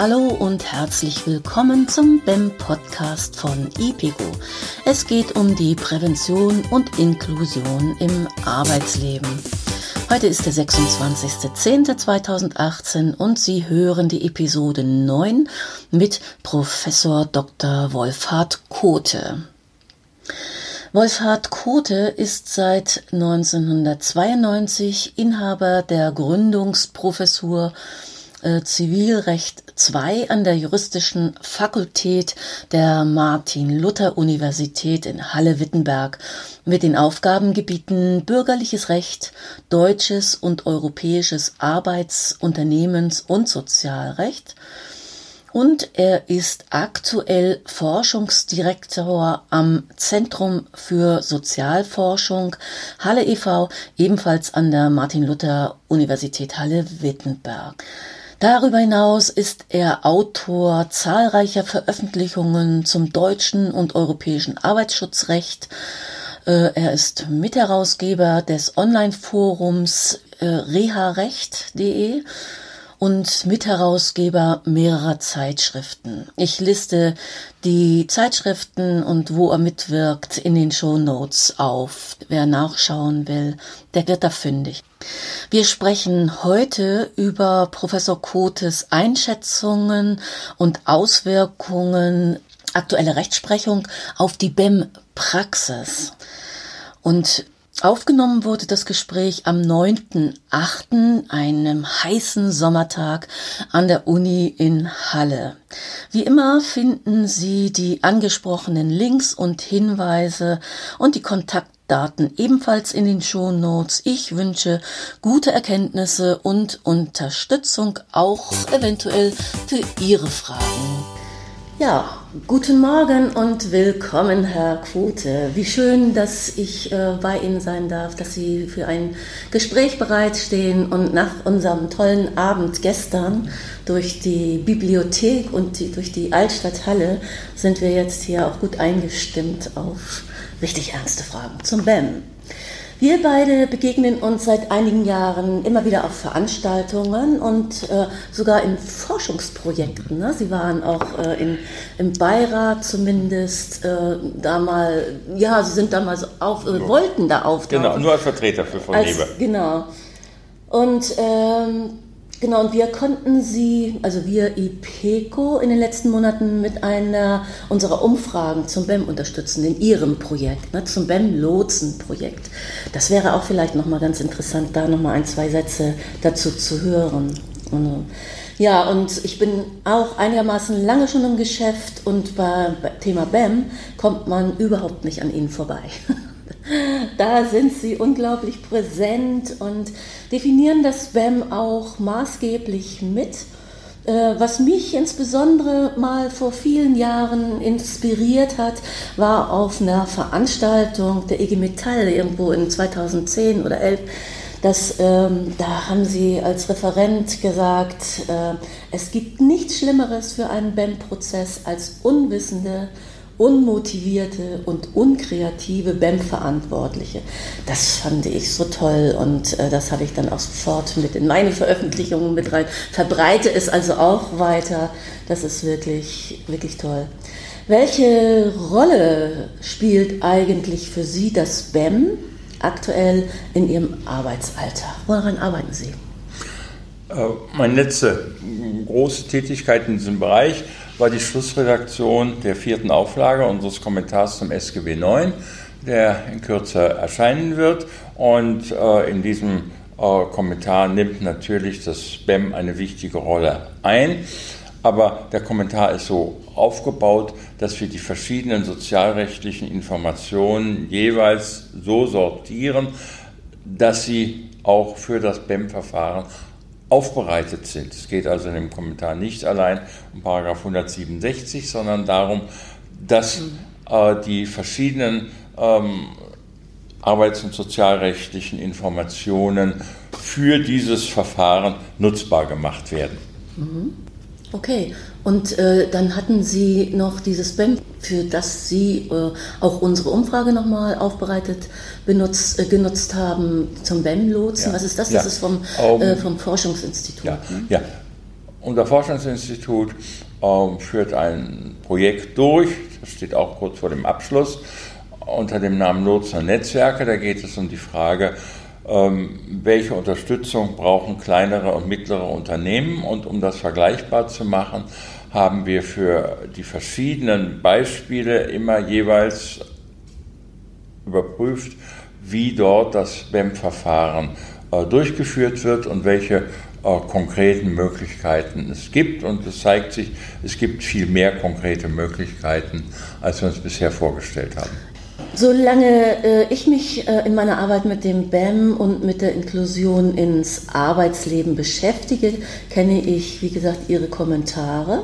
Hallo und herzlich willkommen zum BEM Podcast von IPEGO. Es geht um die Prävention und Inklusion im Arbeitsleben. Heute ist der 26.10.2018 und Sie hören die Episode 9 mit Professor Dr. Wolfhard Kote. Wolfhard Kote ist seit 1992 Inhaber der Gründungsprofessur äh, Zivilrecht 2 an der Juristischen Fakultät der Martin-Luther-Universität in Halle-Wittenberg mit den Aufgabengebieten Bürgerliches Recht, Deutsches und Europäisches Arbeits-, Unternehmens- und Sozialrecht und er ist aktuell Forschungsdirektor am Zentrum für Sozialforschung Halle e.V., ebenfalls an der Martin-Luther-Universität Halle-Wittenberg. Darüber hinaus ist er Autor zahlreicher Veröffentlichungen zum deutschen und europäischen Arbeitsschutzrecht. Äh, er ist Mitherausgeber des Online-Forums äh, reharecht.de und Mitherausgeber mehrerer Zeitschriften. Ich liste die Zeitschriften und wo er mitwirkt in den Show Notes auf. Wer nachschauen will, der wird da fündig. Wir sprechen heute über Professor Kotes Einschätzungen und Auswirkungen aktuelle Rechtsprechung auf die BEM-Praxis. Und Aufgenommen wurde das Gespräch am 9.8., einem heißen Sommertag an der Uni in Halle. Wie immer finden Sie die angesprochenen Links und Hinweise und die Kontaktdaten ebenfalls in den Show Notes. Ich wünsche gute Erkenntnisse und Unterstützung auch eventuell für Ihre Fragen. Ja, guten Morgen und willkommen, Herr Quote. Wie schön, dass ich äh, bei Ihnen sein darf, dass Sie für ein Gespräch bereitstehen und nach unserem tollen Abend gestern durch die Bibliothek und die, durch die Altstadthalle sind wir jetzt hier auch gut eingestimmt auf richtig ernste Fragen zum BEM. Wir beide begegnen uns seit einigen Jahren immer wieder auf Veranstaltungen und äh, sogar in Forschungsprojekten. Ne? Sie waren auch äh, in, im Beirat zumindest äh, da mal, ja, Sie sind damals auf, äh, wollten da auftauchen. Genau, nur als Vertreter für von Als, Genau. Und ähm, Genau, und wir konnten sie, also wir IPECO, in den letzten Monaten mit einer unserer Umfragen zum BEM unterstützen, in ihrem Projekt, ne, zum BEM-Lotsen-Projekt. Das wäre auch vielleicht nochmal ganz interessant, da nochmal ein, zwei Sätze dazu zu hören. Ja, und ich bin auch einigermaßen lange schon im Geschäft und bei, bei Thema BEM kommt man überhaupt nicht an ihnen vorbei. Da sind sie unglaublich präsent und definieren das Spam auch maßgeblich mit. Äh, was mich insbesondere mal vor vielen Jahren inspiriert hat, war auf einer Veranstaltung der IG Metall irgendwo in 2010 oder 11. Das, ähm, da haben sie als Referent gesagt, äh, es gibt nichts Schlimmeres für einen BEM-Prozess als unwissende unmotivierte und unkreative BEM-Verantwortliche. Das fand ich so toll und äh, das habe ich dann auch sofort mit in meine Veröffentlichungen mit rein. Verbreite es also auch weiter. Das ist wirklich, wirklich toll. Welche Rolle spielt eigentlich für Sie das BEM aktuell in Ihrem Arbeitsalltag? Woran arbeiten Sie? Äh, meine letzte große Tätigkeit in diesem Bereich war die Schlussredaktion der vierten Auflage unseres Kommentars zum SGB IX, der in Kürze erscheinen wird. Und äh, in diesem äh, Kommentar nimmt natürlich das BEM eine wichtige Rolle ein. Aber der Kommentar ist so aufgebaut, dass wir die verschiedenen sozialrechtlichen Informationen jeweils so sortieren, dass sie auch für das BEM-Verfahren aufbereitet sind. Es geht also in dem Kommentar nicht allein um Paragraph 167, sondern darum, dass mhm. äh, die verschiedenen ähm, arbeits- und sozialrechtlichen Informationen für dieses Verfahren nutzbar gemacht werden. Mhm. Okay, und äh, dann hatten Sie noch dieses BEM, für das Sie äh, auch unsere Umfrage nochmal aufbereitet benutzt, äh, genutzt haben zum BEM-Lotsen. Ja. Was ist das? Ja. Das ist vom, um, äh, vom Forschungsinstitut. Ja. Ne? ja. unser Forschungsinstitut ähm, führt ein Projekt durch, das steht auch kurz vor dem Abschluss, unter dem Namen Lotser Netzwerke. Da geht es um die Frage, ähm, welche Unterstützung brauchen kleinere und mittlere Unternehmen. Und um das vergleichbar zu machen, haben wir für die verschiedenen Beispiele immer jeweils überprüft, wie dort das BEM-Verfahren äh, durchgeführt wird und welche äh, konkreten Möglichkeiten es gibt. Und es zeigt sich, es gibt viel mehr konkrete Möglichkeiten, als wir uns bisher vorgestellt haben. Solange äh, ich mich äh, in meiner Arbeit mit dem BAM und mit der Inklusion ins Arbeitsleben beschäftige, kenne ich, wie gesagt, Ihre Kommentare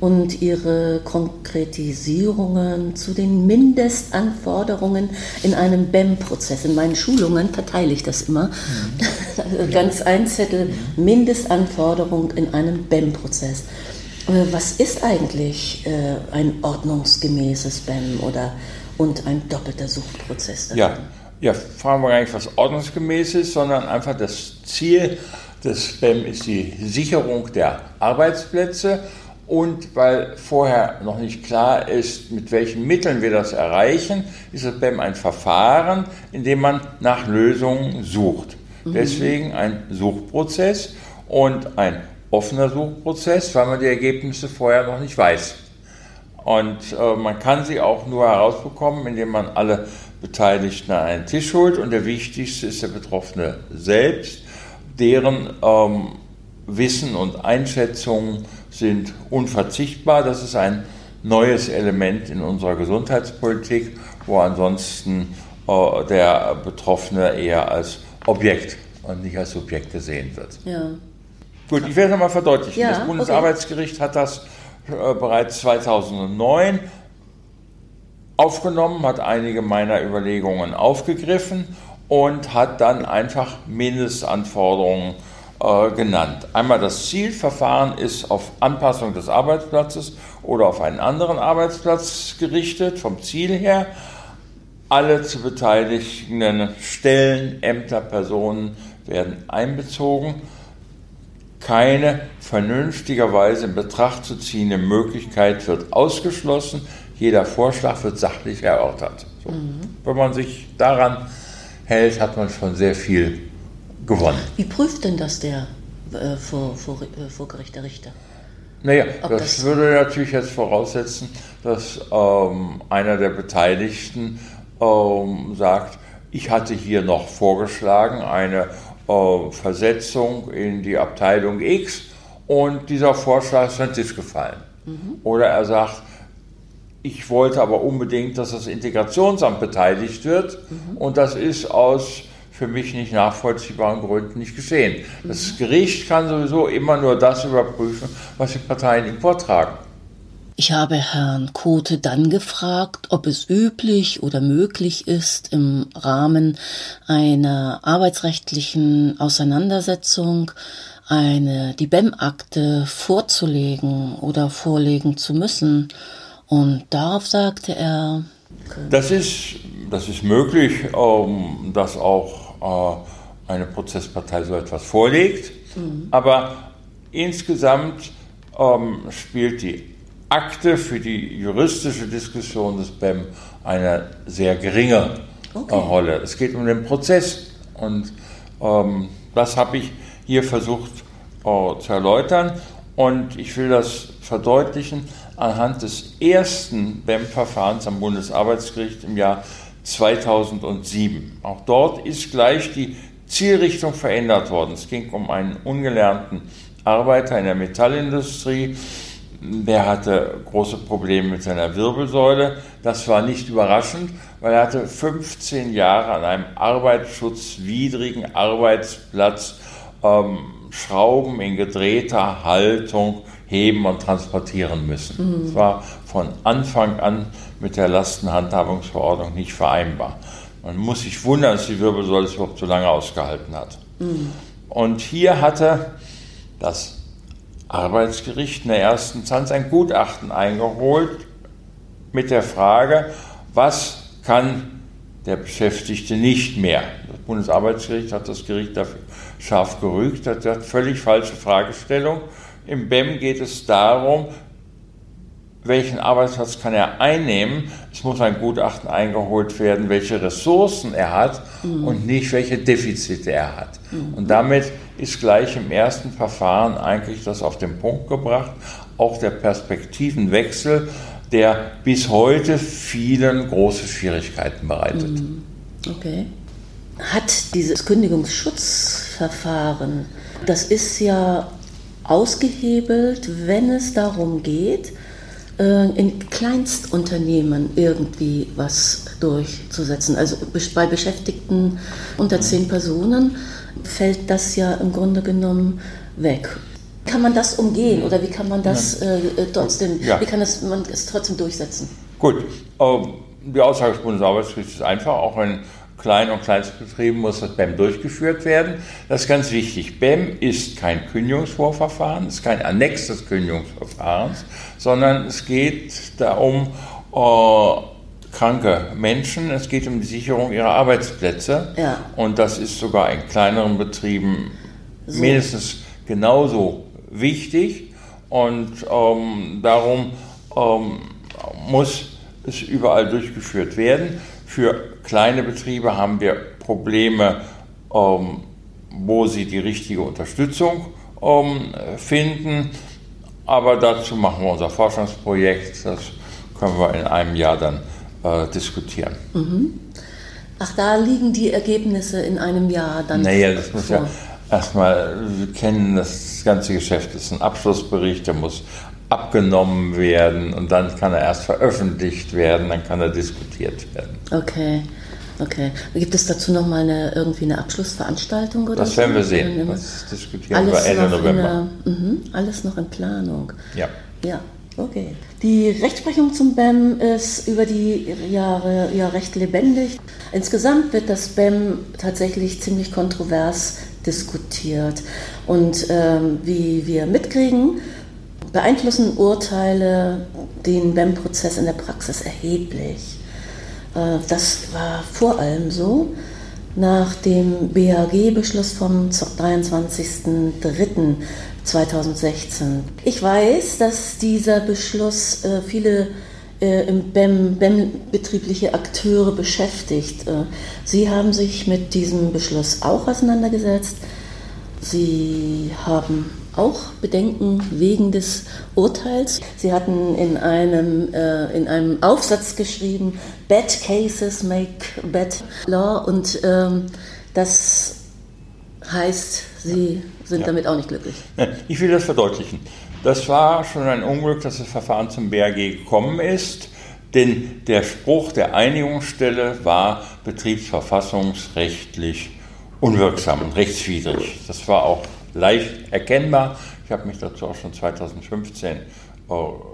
und Ihre Konkretisierungen zu den Mindestanforderungen in einem BAM-Prozess. In meinen Schulungen verteile ich das immer. Mhm. Ganz ein Zettel, Mindestanforderung in einem BAM-Prozess. Äh, was ist eigentlich äh, ein ordnungsgemäßes BAM oder und ein doppelter Suchprozess. Darin. Ja, ja, fragen wir gar nicht, was ordnungsgemäß ist, sondern einfach das Ziel des SPAM ist die Sicherung der Arbeitsplätze und weil vorher noch nicht klar ist, mit welchen Mitteln wir das erreichen, ist das BEM ein Verfahren, in dem man nach Lösungen sucht. Mhm. Deswegen ein Suchprozess und ein offener Suchprozess, weil man die Ergebnisse vorher noch nicht weiß. Und äh, man kann sie auch nur herausbekommen, indem man alle Beteiligten an einen Tisch holt. Und der wichtigste ist der Betroffene selbst, deren ähm, Wissen und Einschätzungen sind unverzichtbar. Das ist ein neues Element in unserer Gesundheitspolitik, wo ansonsten äh, der Betroffene eher als Objekt und nicht als Subjekt gesehen wird. Ja. Gut, ich werde es nochmal verdeutlichen. Ja, das Bundesarbeitsgericht okay. hat das äh, bereits 2009 aufgenommen, hat einige meiner Überlegungen aufgegriffen und hat dann einfach Mindestanforderungen äh, genannt. Einmal das Zielverfahren ist auf Anpassung des Arbeitsplatzes oder auf einen anderen Arbeitsplatz gerichtet, vom Ziel her. Alle zu beteiligenden Stellen, Ämter, Personen werden einbezogen keine vernünftigerweise in Betracht zu ziehende Möglichkeit wird ausgeschlossen. Jeder Vorschlag wird sachlich erörtert. So. Mhm. Wenn man sich daran hält, hat man schon sehr viel gewonnen. Wie prüft denn das der äh, vor, vor, äh, vor Gericht der Richter? Naja, das, das, würde natürlich jetzt voraussetzen, dass ähm, einer der Beteiligten ähm, sagt, ich hatte hier noch vorgeschlagen, eine äh, Versetzung in die Abteilung X und dieser Vorschlag ist von Tisch gefallen. Mhm. Oder er sagt, ich wollte aber unbedingt, dass das Integrationsamt beteiligt wird mhm. und das ist aus für mich nicht nachvollziehbaren Gründen nicht geschehen. Mhm. Das Gericht kann sowieso immer nur das überprüfen, was die Parteien ihm vortragen. Ich habe Herrn Kote dann gefragt, ob es üblich oder möglich ist, im Rahmen einer arbeitsrechtlichen Auseinandersetzung eine, die BEM-Akte vorzulegen oder vorlegen zu müssen. Und darauf sagte er, das ist, das ist möglich, ähm, dass auch äh, eine Prozesspartei so etwas vorlegt. Mhm. Aber insgesamt ähm, spielt die Akte für die juristische Diskussion des BEM eine sehr geringe okay. Rolle. Es geht um den Prozess und ähm, das habe ich hier versucht äh, zu erläutern und ich will das verdeutlichen anhand des ersten BEM-Verfahrens am Bundesarbeitsgericht im Jahr 2007. Auch dort ist gleich die Zielrichtung verändert worden. Es ging um einen ungelernten Arbeiter in der Metallindustrie, der hatte große Probleme mit seiner Wirbelsäule. Das war nicht überraschend, weil er hatte 15 Jahre an einem arbeitsschutzwidrigen Arbeitsplatz ähm, Schrauben in gedrehter Haltung heben und transportieren müssen. Mhm. Das war von Anfang an mit der Lastenhandhabungsverordnung nicht vereinbar. Man muss sich wundern, dass die Wirbelsäule es überhaupt so lange ausgehalten hat. Mhm. Und hier hatte das Arbeitsgericht in der ersten Instanz ein Gutachten eingeholt mit der Frage, was kann der Beschäftigte nicht mehr. Das Bundesarbeitsgericht hat das Gericht dafür scharf gerügt, hat völlig falsche Fragestellung. im BEM geht es darum, welchen Arbeitsplatz kann er einnehmen. Es muss ein Gutachten eingeholt werden, welche Ressourcen er hat mhm. und nicht welche Defizite er hat. Mhm. Und damit ist gleich im ersten Verfahren eigentlich das auf den Punkt gebracht. Auch der Perspektivenwechsel, der bis heute vielen große Schwierigkeiten bereitet. Mhm. Okay. Hat dieses Kündigungsschutzverfahren, das ist ja ausgehebelt, wenn es darum geht, äh, in Kleinstunternehmen irgendwie was durchzusetzen. Also bei Beschäftigten unter zehn Personen fällt das ja im Grunde genommen weg. Kann man das umgehen oder wie kann man das äh, äh, trotzdem, ja. wie kann das, man es trotzdem durchsetzen? Gut, ähm, die Aussage des Bundesarbeitsgerichts ist einfach, auch wenn Klein- und Kleinstbetrieben muss das BEM durchgeführt werden. Das ist ganz wichtig. BEM ist kein Kündigungsvorverfahren, ist kein Annex des Kündigungsverfahrens, sondern es geht darum, äh, kranke Menschen, es geht um die Sicherung ihrer Arbeitsplätze. Ja. Und das ist sogar in kleineren Betrieben so. mindestens genauso wichtig. Und ähm, darum ähm, muss es überall durchgeführt werden. Für kleine Betriebe haben wir Probleme, ähm, wo sie die richtige Unterstützung ähm, finden. Aber dazu machen wir unser Forschungsprojekt. Das können wir in einem Jahr dann äh, diskutieren. Mhm. Ach, da liegen die Ergebnisse in einem Jahr dann. Naja, das muss vor. ja erstmal, wir kennen das ganze Geschäft, das ist ein Abschlussbericht, der muss abgenommen werden und dann kann er erst veröffentlicht werden, dann kann er diskutiert werden. Okay. Okay. Gibt es dazu nochmal eine, irgendwie eine Abschlussveranstaltung oder Das werden wir sehen. Das diskutieren wir Ende November. Der, mh, alles noch in Planung. Ja. Ja, okay. Die Rechtsprechung zum BEM ist über die Jahre ja recht lebendig. Insgesamt wird das BEM tatsächlich ziemlich kontrovers diskutiert. Und ähm, wie wir mitkriegen, beeinflussen Urteile den BEM-Prozess in der Praxis erheblich. Äh, das war vor allem so nach dem BAG-Beschluss vom 23.03.2016. Ich weiß, dass dieser Beschluss äh, viele äh, im BEM, BEM betriebliche Akteure beschäftigt. Sie haben sich mit diesem Beschluss auch auseinandergesetzt. Sie haben auch Bedenken wegen des Urteils. Sie hatten in einem, äh, in einem Aufsatz geschrieben, Bad Cases make bad law und ähm, das heißt, Sie sind ja. damit auch nicht glücklich. Ich will das verdeutlichen. Das war schon ein Unglück, dass das Verfahren zum BAG gekommen ist, denn der Spruch der Einigungsstelle war betriebsverfassungsrechtlich unwirksam und rechtswidrig. Das war auch leicht erkennbar. Ich habe mich dazu auch schon 2015 äh,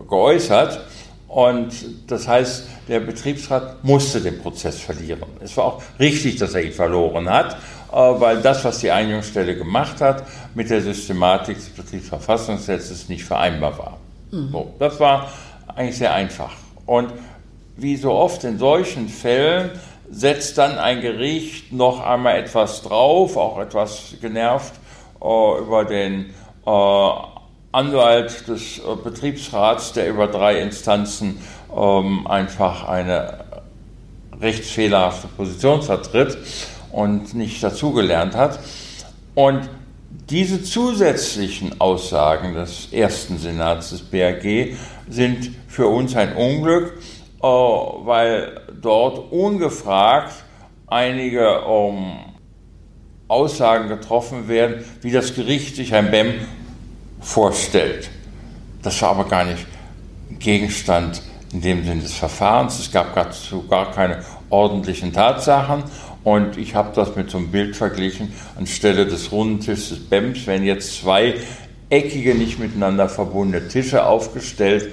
geäußert. Und das heißt, der Betriebsrat musste den Prozess verlieren. Es war auch richtig, dass er ihn verloren hat, weil das, was die Einigungsstelle gemacht hat, mit der Systematik des Betriebsverfassungsgesetzes nicht vereinbar war. Mhm. So, das war eigentlich sehr einfach. Und wie so oft in solchen Fällen setzt dann ein Gericht noch einmal etwas drauf, auch etwas genervt äh, über den äh, Anwalt des äh, Betriebsrats, der über drei Instanzen ähm, einfach eine rechtsfehlerhafte Position vertritt und nicht dazugelernt hat. Und diese zusätzlichen Aussagen des ersten Senats des BAG sind für uns ein Unglück, weil dort ungefragt einige ähm, Aussagen getroffen werden, wie das Gericht sich ein BEM vorstellt. Das war aber gar nicht Gegenstand in dem Sinne des Verfahrens. Es gab dazu gar keine ordentlichen Tatsachen. Und ich habe das mit so einem Bild verglichen. Anstelle des runden Tisches des BEMs werden jetzt zwei eckige, nicht miteinander verbundene Tische aufgestellt.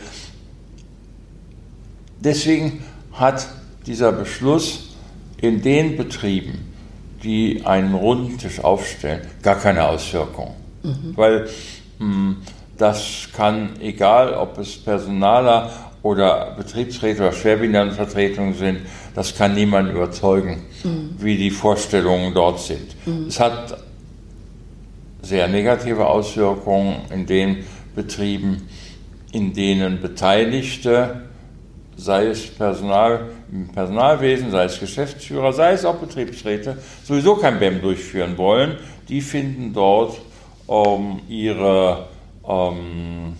Deswegen hat dieser Beschluss in den Betrieben, die einen runden Tisch aufstellen, gar keine Auswirkung. Mhm. Weil mh, hm, das kann, egal ob es Personaler oder Betriebsräte oder Schwerbehindertenvertretungen sind, das kann niemand überzeugen, mhm. wie die Vorstellungen dort sind. Mhm. Es hat sehr negative Auswirkungen in den Betrieben, in denen Beteiligte, sei es Personal, Personalwesen, sei es Geschäftsführer, sei es auch Betriebsräte, sowieso kein BEM durchführen wollen, die finden dort ähm, ihre ähm,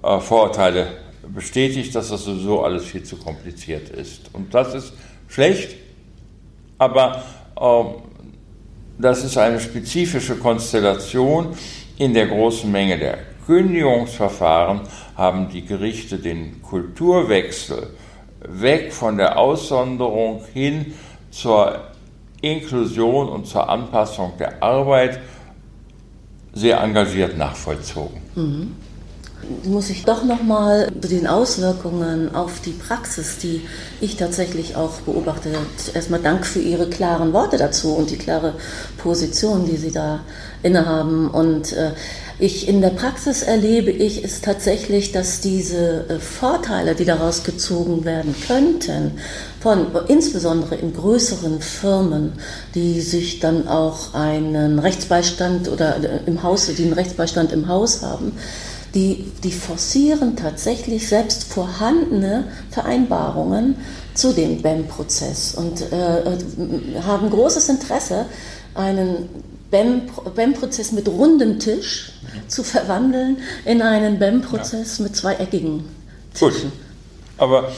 äh, Vorurteile bestätigt, dass das sowieso alles viel zu kompliziert ist. Und das ist schlecht, aber ähm, das ist eine spezifische Konstellation. In der großen Menge der Kündigungsverfahren haben die Gerichte den Kulturwechsel weg von der Aussonderung hin zur Inklusion und zur Anpassung der Arbeit sehr engagiert nachvollzogen. Mhm muss ich doch nochmal zu den Auswirkungen auf die Praxis, die ich tatsächlich auch beobachte, erstmal Dank für Ihre klaren Worte dazu und die klare Position, die Sie da innehaben. Und äh, ich in der Praxis erlebe ich es tatsächlich, dass diese äh, Vorteile, die daraus gezogen werden könnten, von insbesondere in größeren Firmen, die sich dann auch einen Rechtsbeistand oder äh, im Haus, die einen Rechtsbeistand im Haus haben, die, die forcieren tatsächlich selbst vorhandene Vereinbarungen zu dem BEM-Prozess und äh, äh haben großes Interesse, einen BEM-Prozess mit rundem Tisch zu verwandeln in einen BEM-Prozess ja. mit zweieckigen Tischen. Gut, aber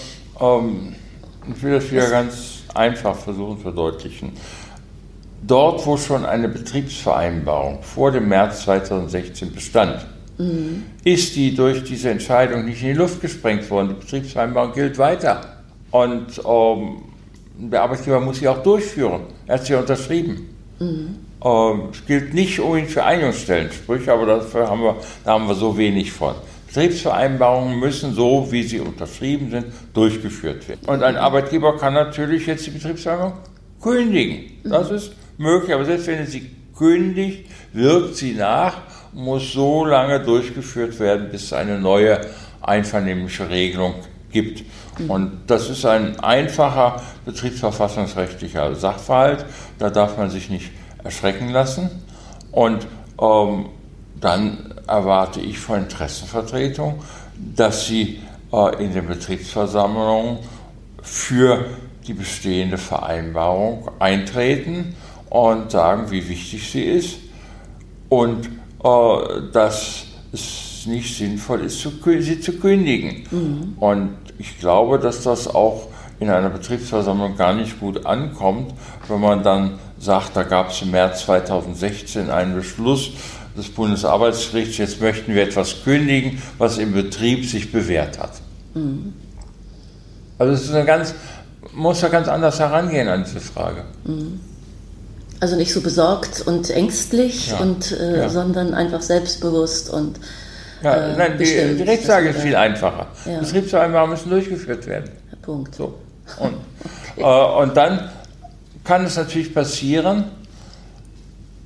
ähm, ich will das wieder Was? ganz einfach versuchen zu verdeutlichen. Dort, wo schon eine Betriebsvereinbarung vor dem März 2016 bestand, mhm. ist die durch diese Entscheidung nicht in die Luft gesprengt worden. Die Betriebsvereinbarung gilt weiter. Und ähm, der Arbeitgeber muss sie auch durchführen. Er hat sie unterschrieben. Mhm. Ähm, es gilt nicht unbedingt für Einigungsstellensprüche, aber dafür haben wir, da haben wir so wenig von. Betriebsvereinbarungen müssen so, wie sie unterschrieben sind, durchgeführt werden. Und ein Arbeitgeber kann natürlich jetzt die Betriebsvereinbarung kündigen. Das mhm. ist möglich, aber selbst wenn er sie kündigt, wirkt sie nach muss so lange durchgeführt werden, bis es eine neue einvernehmliche Regelung gibt. Und das ist ein einfacher betriebsverfassungsrechtlicher Sachverhalt. Da darf man sich nicht erschrecken lassen. Und ähm, dann erwarte ich von Interessenvertretung, dass sie äh, in den Betriebsversammlungen für die bestehende Vereinbarung eintreten und sagen, wie wichtig sie ist und dass es nicht sinnvoll ist, sie zu kündigen. Mhm. Und ich glaube, dass das auch in einer Betriebsversammlung gar nicht gut ankommt, wenn man dann sagt, da gab es im März 2016 einen Beschluss des Bundesarbeitsgerichts, jetzt möchten wir etwas kündigen, was im Betrieb sich bewährt hat. Mhm. Also es ist eine ganz, muss ja ganz anders herangehen an diese Frage. Mhm. Also nicht so besorgt und ängstlich, ja. und, äh, ja. sondern einfach selbstbewusst und ja, äh, nein, die, die Rechtslage ist viel einfacher. Ja. Betriebsvereinbarungen müssen durchgeführt werden. Punkt. So. Und, okay. äh, und dann kann es natürlich passieren,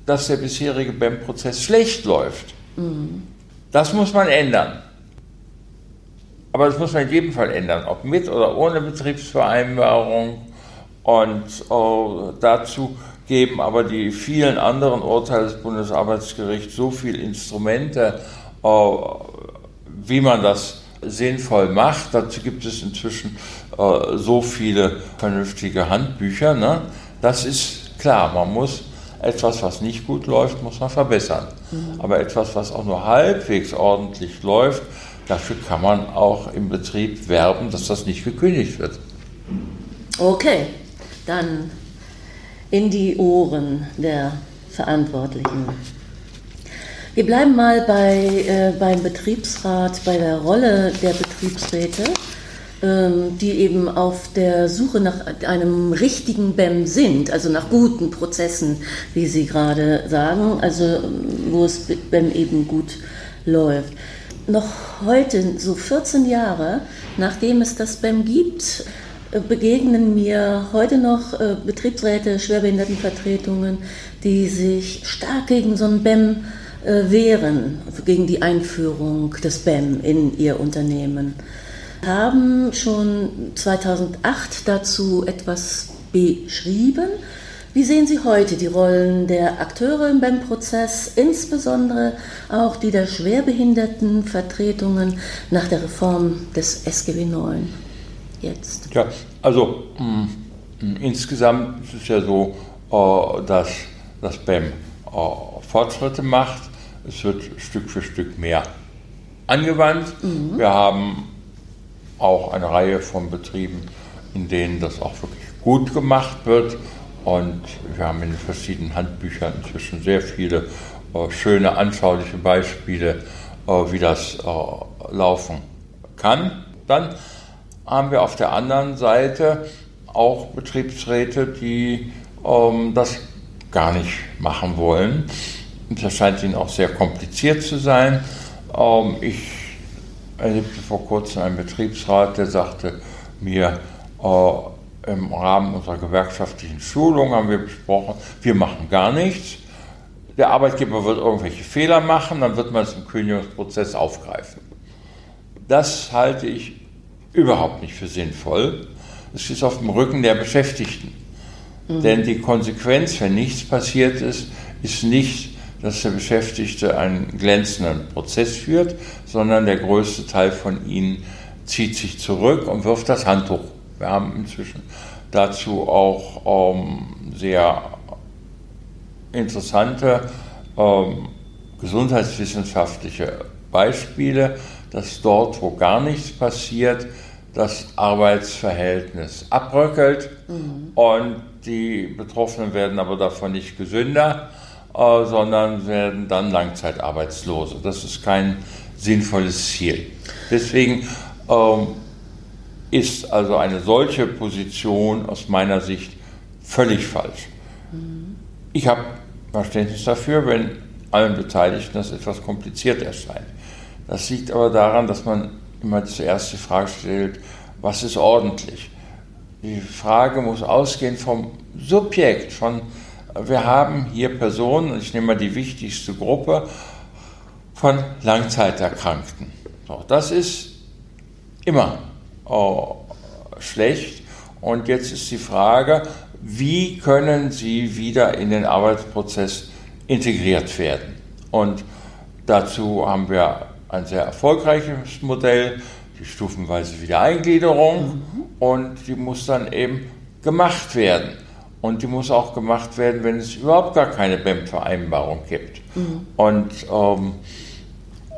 dass der bisherige BEM-Prozess schlecht läuft. Mhm. Das muss man ändern. Aber das muss man in jedem Fall ändern, ob mit oder ohne Betriebsvereinbarung. Und oh, dazu geben aber die vielen anderen Urteile des Bundesarbeitsgerichts so viele Instrumente, äh, wie man das sinnvoll macht. Dazu gibt es inzwischen äh, so viele vernünftige Handbücher. Ne? Das ist klar, man muss etwas, was nicht gut läuft, muss man verbessern. Mhm. Aber etwas, was auch nur halbwegs ordentlich läuft, dafür kann man auch im Betrieb werben, dass das nicht gekündigt wird. Okay, dann in die Ohren der Verantwortlichen. Wir bleiben mal bei, äh, beim Betriebsrat, bei der Rolle der Betriebsräte, ähm, die eben auf der Suche nach einem richtigen BEM sind, also nach guten Prozessen, wie Sie gerade sagen, also wo es BEM eben gut läuft. Noch heute, so 14 Jahre nachdem es das BEM gibt, begegnen mir heute noch äh, Betriebsräte, Schwerbehindertenvertretungen, die sich stark gegen so ein BEM äh, wehren, gegen die Einführung des BEM in ihr Unternehmen. Haben schon 2008 dazu etwas beschrieben, Wie sehen Sie heute die Rollen der Akteure im BEM-Prozess, insbesondere auch die der Schwerbehindertenvertretungen nach der Reform des SGB IX jetzt? Ja, also mh, hm, insgesamt ist es ja so, äh, dass das BEM äh, Fortschritte macht. Es wird Stück für Stück mehr angewandt. Mhm. Wir haben auch eine Reihe von Betrieben, in denen das auch wirklich gut gemacht wird. Und wir haben in den verschiedenen Handbüchern inzwischen sehr viele äh, schöne, anschauliche Beispiele, äh, wie das äh, laufen kann. Dann haben wir auf der anderen Seite auch Betriebsräte, die ähm, das gar nicht machen wollen. Das scheint ihnen auch sehr kompliziert zu sein. Ähm, ich erlebte vor kurzem einen Betriebsrat, der sagte mir, äh, im Rahmen unserer gewerkschaftlichen Schulung haben wir besprochen, wir machen gar nichts. Der Arbeitgeber wird irgendwelche Fehler machen, dann wird man es im Kündigungsprozess aufgreifen. Das halte ich überhaupt nicht für sinnvoll. Es ist auf dem Rücken der Beschäftigten. Mhm. Denn die Konsequenz, wenn nichts passiert ist, ist nicht, dass der Beschäftigte einen glänzenden Prozess führt, sondern der größte Teil von ihnen zieht sich zurück und wirft das Handtuch wir haben inzwischen dazu auch ähm, sehr interessante ähm, gesundheitswissenschaftliche Beispiele, dass dort, wo gar nichts passiert, das Arbeitsverhältnis abbröckelt mhm. und die Betroffenen werden aber davon nicht gesünder, äh, sondern werden dann Langzeitarbeitslose. Das ist kein sinnvolles Ziel. Deswegen ähm, ist also eine solche Position aus meiner Sicht völlig falsch. Ich habe Verständnis dafür, wenn allen Beteiligten das etwas kompliziert erscheint. Das liegt aber daran, dass man immer zuerst die Frage stellt, was ist ordentlich? Die Frage muss ausgehen vom Subjekt, von wir haben hier Personen, ich nehme mal die wichtigste Gruppe, von Langzeiterkrankten. So, das ist immer äh, schlecht. Und jetzt ist die Frage, wie können sie wieder in den Arbeitsprozess integriert werden? Und dazu haben wir ein sehr erfolgreiches Modell, die stufenweise Wiedereingliederung. Mhm. Und die muss dann eben gemacht werden. Und die muss auch gemacht werden, wenn es überhaupt gar keine BEM-Vereinbarung gibt. Mhm. Und ähm,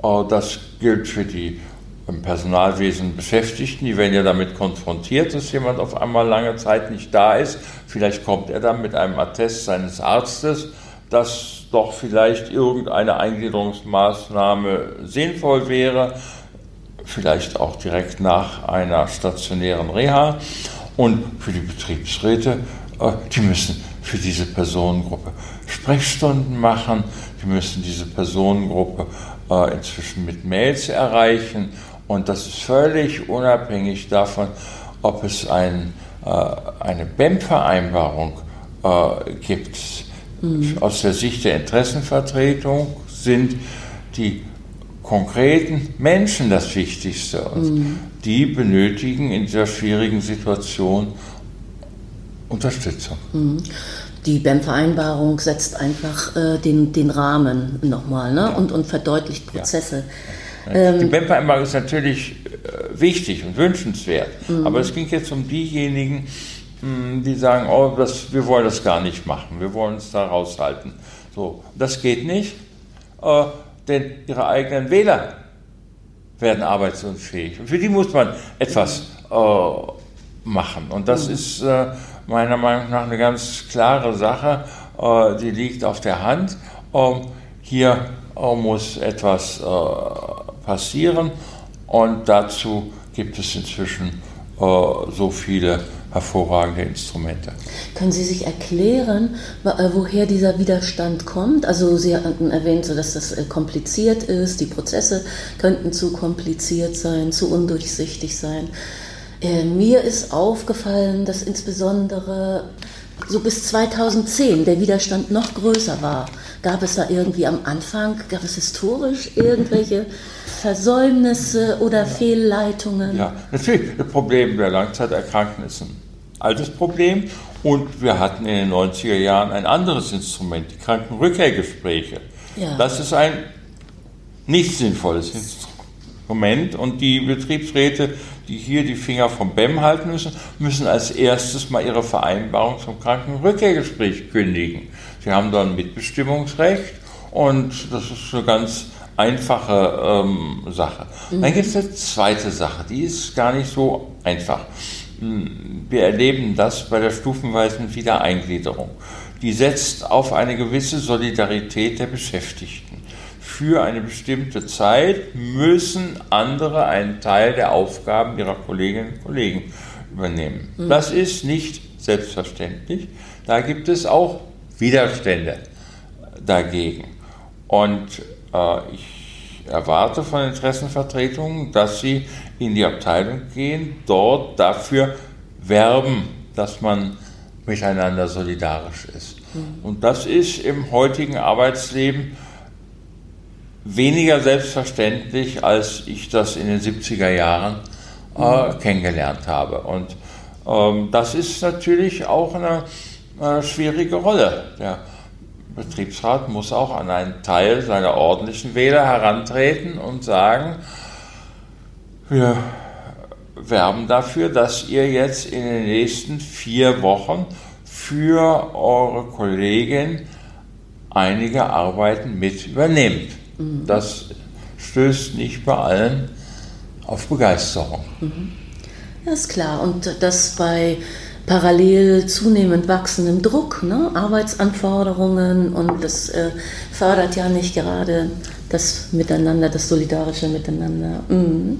äh, das gilt für die im Personalwesen Beschäftigten, die werden ja damit konfrontiert, dass jemand auf einmal lange Zeit nicht da ist. Vielleicht kommt er dann mit einem Attest seines Arztes, dass doch vielleicht irgendeine Eingliederungsmaßnahme sinnvoll wäre, vielleicht auch direkt nach einer stationären Reha. Und für die Betriebsräte, äh, die müssen für diese Personengruppe Sprechstunden machen, die müssen diese Personengruppe äh, inzwischen mit Mails erreichen und das ist völlig unabhängig davon, ob es ein, äh, eine BEM-Vereinbarung gibt. Mhm. Aus der Sicht der Interessenvertretung sind die konkreten Menschen das Wichtigste. Und mhm. die benötigen in dieser schwierigen Situation Unterstützung. Mhm. Die BEM-Vereinbarung setzt einfach äh, den, den Rahmen nochmal ne? Ja. und, und verdeutlicht Prozesse. Ja. Ähm, die BEM-Vereinbarung ist natürlich äh, wichtig und wünschenswert, mhm. aber es ging jetzt um diejenigen, die sagen, oh, das, wir wollen das gar nicht machen, wir wollen uns da raushalten. So, das geht nicht, äh, denn ihre eigenen Wähler werden arbeitsunfähig. Und für die muss man etwas äh, machen. Und das mhm. ist äh, meiner Meinung nach eine ganz klare Sache, äh, die liegt auf der Hand. Ähm, hier äh, muss etwas passieren. Und dazu gibt es inzwischen äh, so viele hervorragende Instrumente. Können Sie sich erklären, äh, woher dieser Widerstand kommt? Also Sie hatten erwähnt, dass das äh, kompliziert ist, die Prozesse könnten zu kompliziert sein, zu undurchsichtig sein. Äh, mir ist aufgefallen, dass insbesondere so bis 2010 der Widerstand noch größer war. Gab es da irgendwie am Anfang, gab es historisch irgendwelche Versäumnisse oder Fehlleitungen? Ja, natürlich das Problem der Langzeiterkrankten ist ein altes Problem. Und wir hatten in den 90er Jahren ein anderes Instrument, die Krankenrückkehrgespräche. Ja. Das ist ein nicht sinnvolles Instrument und die Betriebsräte, die hier die Finger vom BEM halten müssen, müssen als erstes mal ihre Vereinbarung zum Krankenrückkehrgespräch kündigen. Sie haben dann Mitbestimmungsrecht und das ist eine ganz einfache ähm, Sache. Mhm. Dann gibt es eine zweite Sache, die ist gar nicht so einfach. Hm, wir erleben das bei der stufenweisen Wiedereingliederung. Die setzt auf eine gewisse Solidarität der Beschäftigten. Für eine bestimmte Zeit müssen andere einen Teil der Aufgaben ihrer Kolleginnen und Kollegen übernehmen. Mhm. Das ist nicht selbstverständlich. Da gibt es auch Widerstände dagegen. Und ich erwarte von Interessenvertretungen, dass sie in die Abteilung gehen, dort dafür werben, dass man miteinander solidarisch ist. Mhm. Und das ist im heutigen Arbeitsleben weniger selbstverständlich, als ich das in den 70er Jahren äh, mhm. kennengelernt habe. Und ähm, das ist natürlich auch eine, eine schwierige Rolle. Der Betriebsrat muss auch an einen Teil seiner ordentlichen Wähler herantreten und sagen, wir werben dafür, dass ihr jetzt in den nächsten vier Wochen für eure Kollegin einige Arbeiten mit übernehmt. Mhm. Das stößt nicht bei allen auf Begeisterung. Mhm. Ja, ist klar. Und das bei parallel zunehmend wachsendem Druck, ne? Arbeitsanforderungen und das äh, fördert ja nicht gerade das Miteinander, das solidarische Miteinander. Mhm.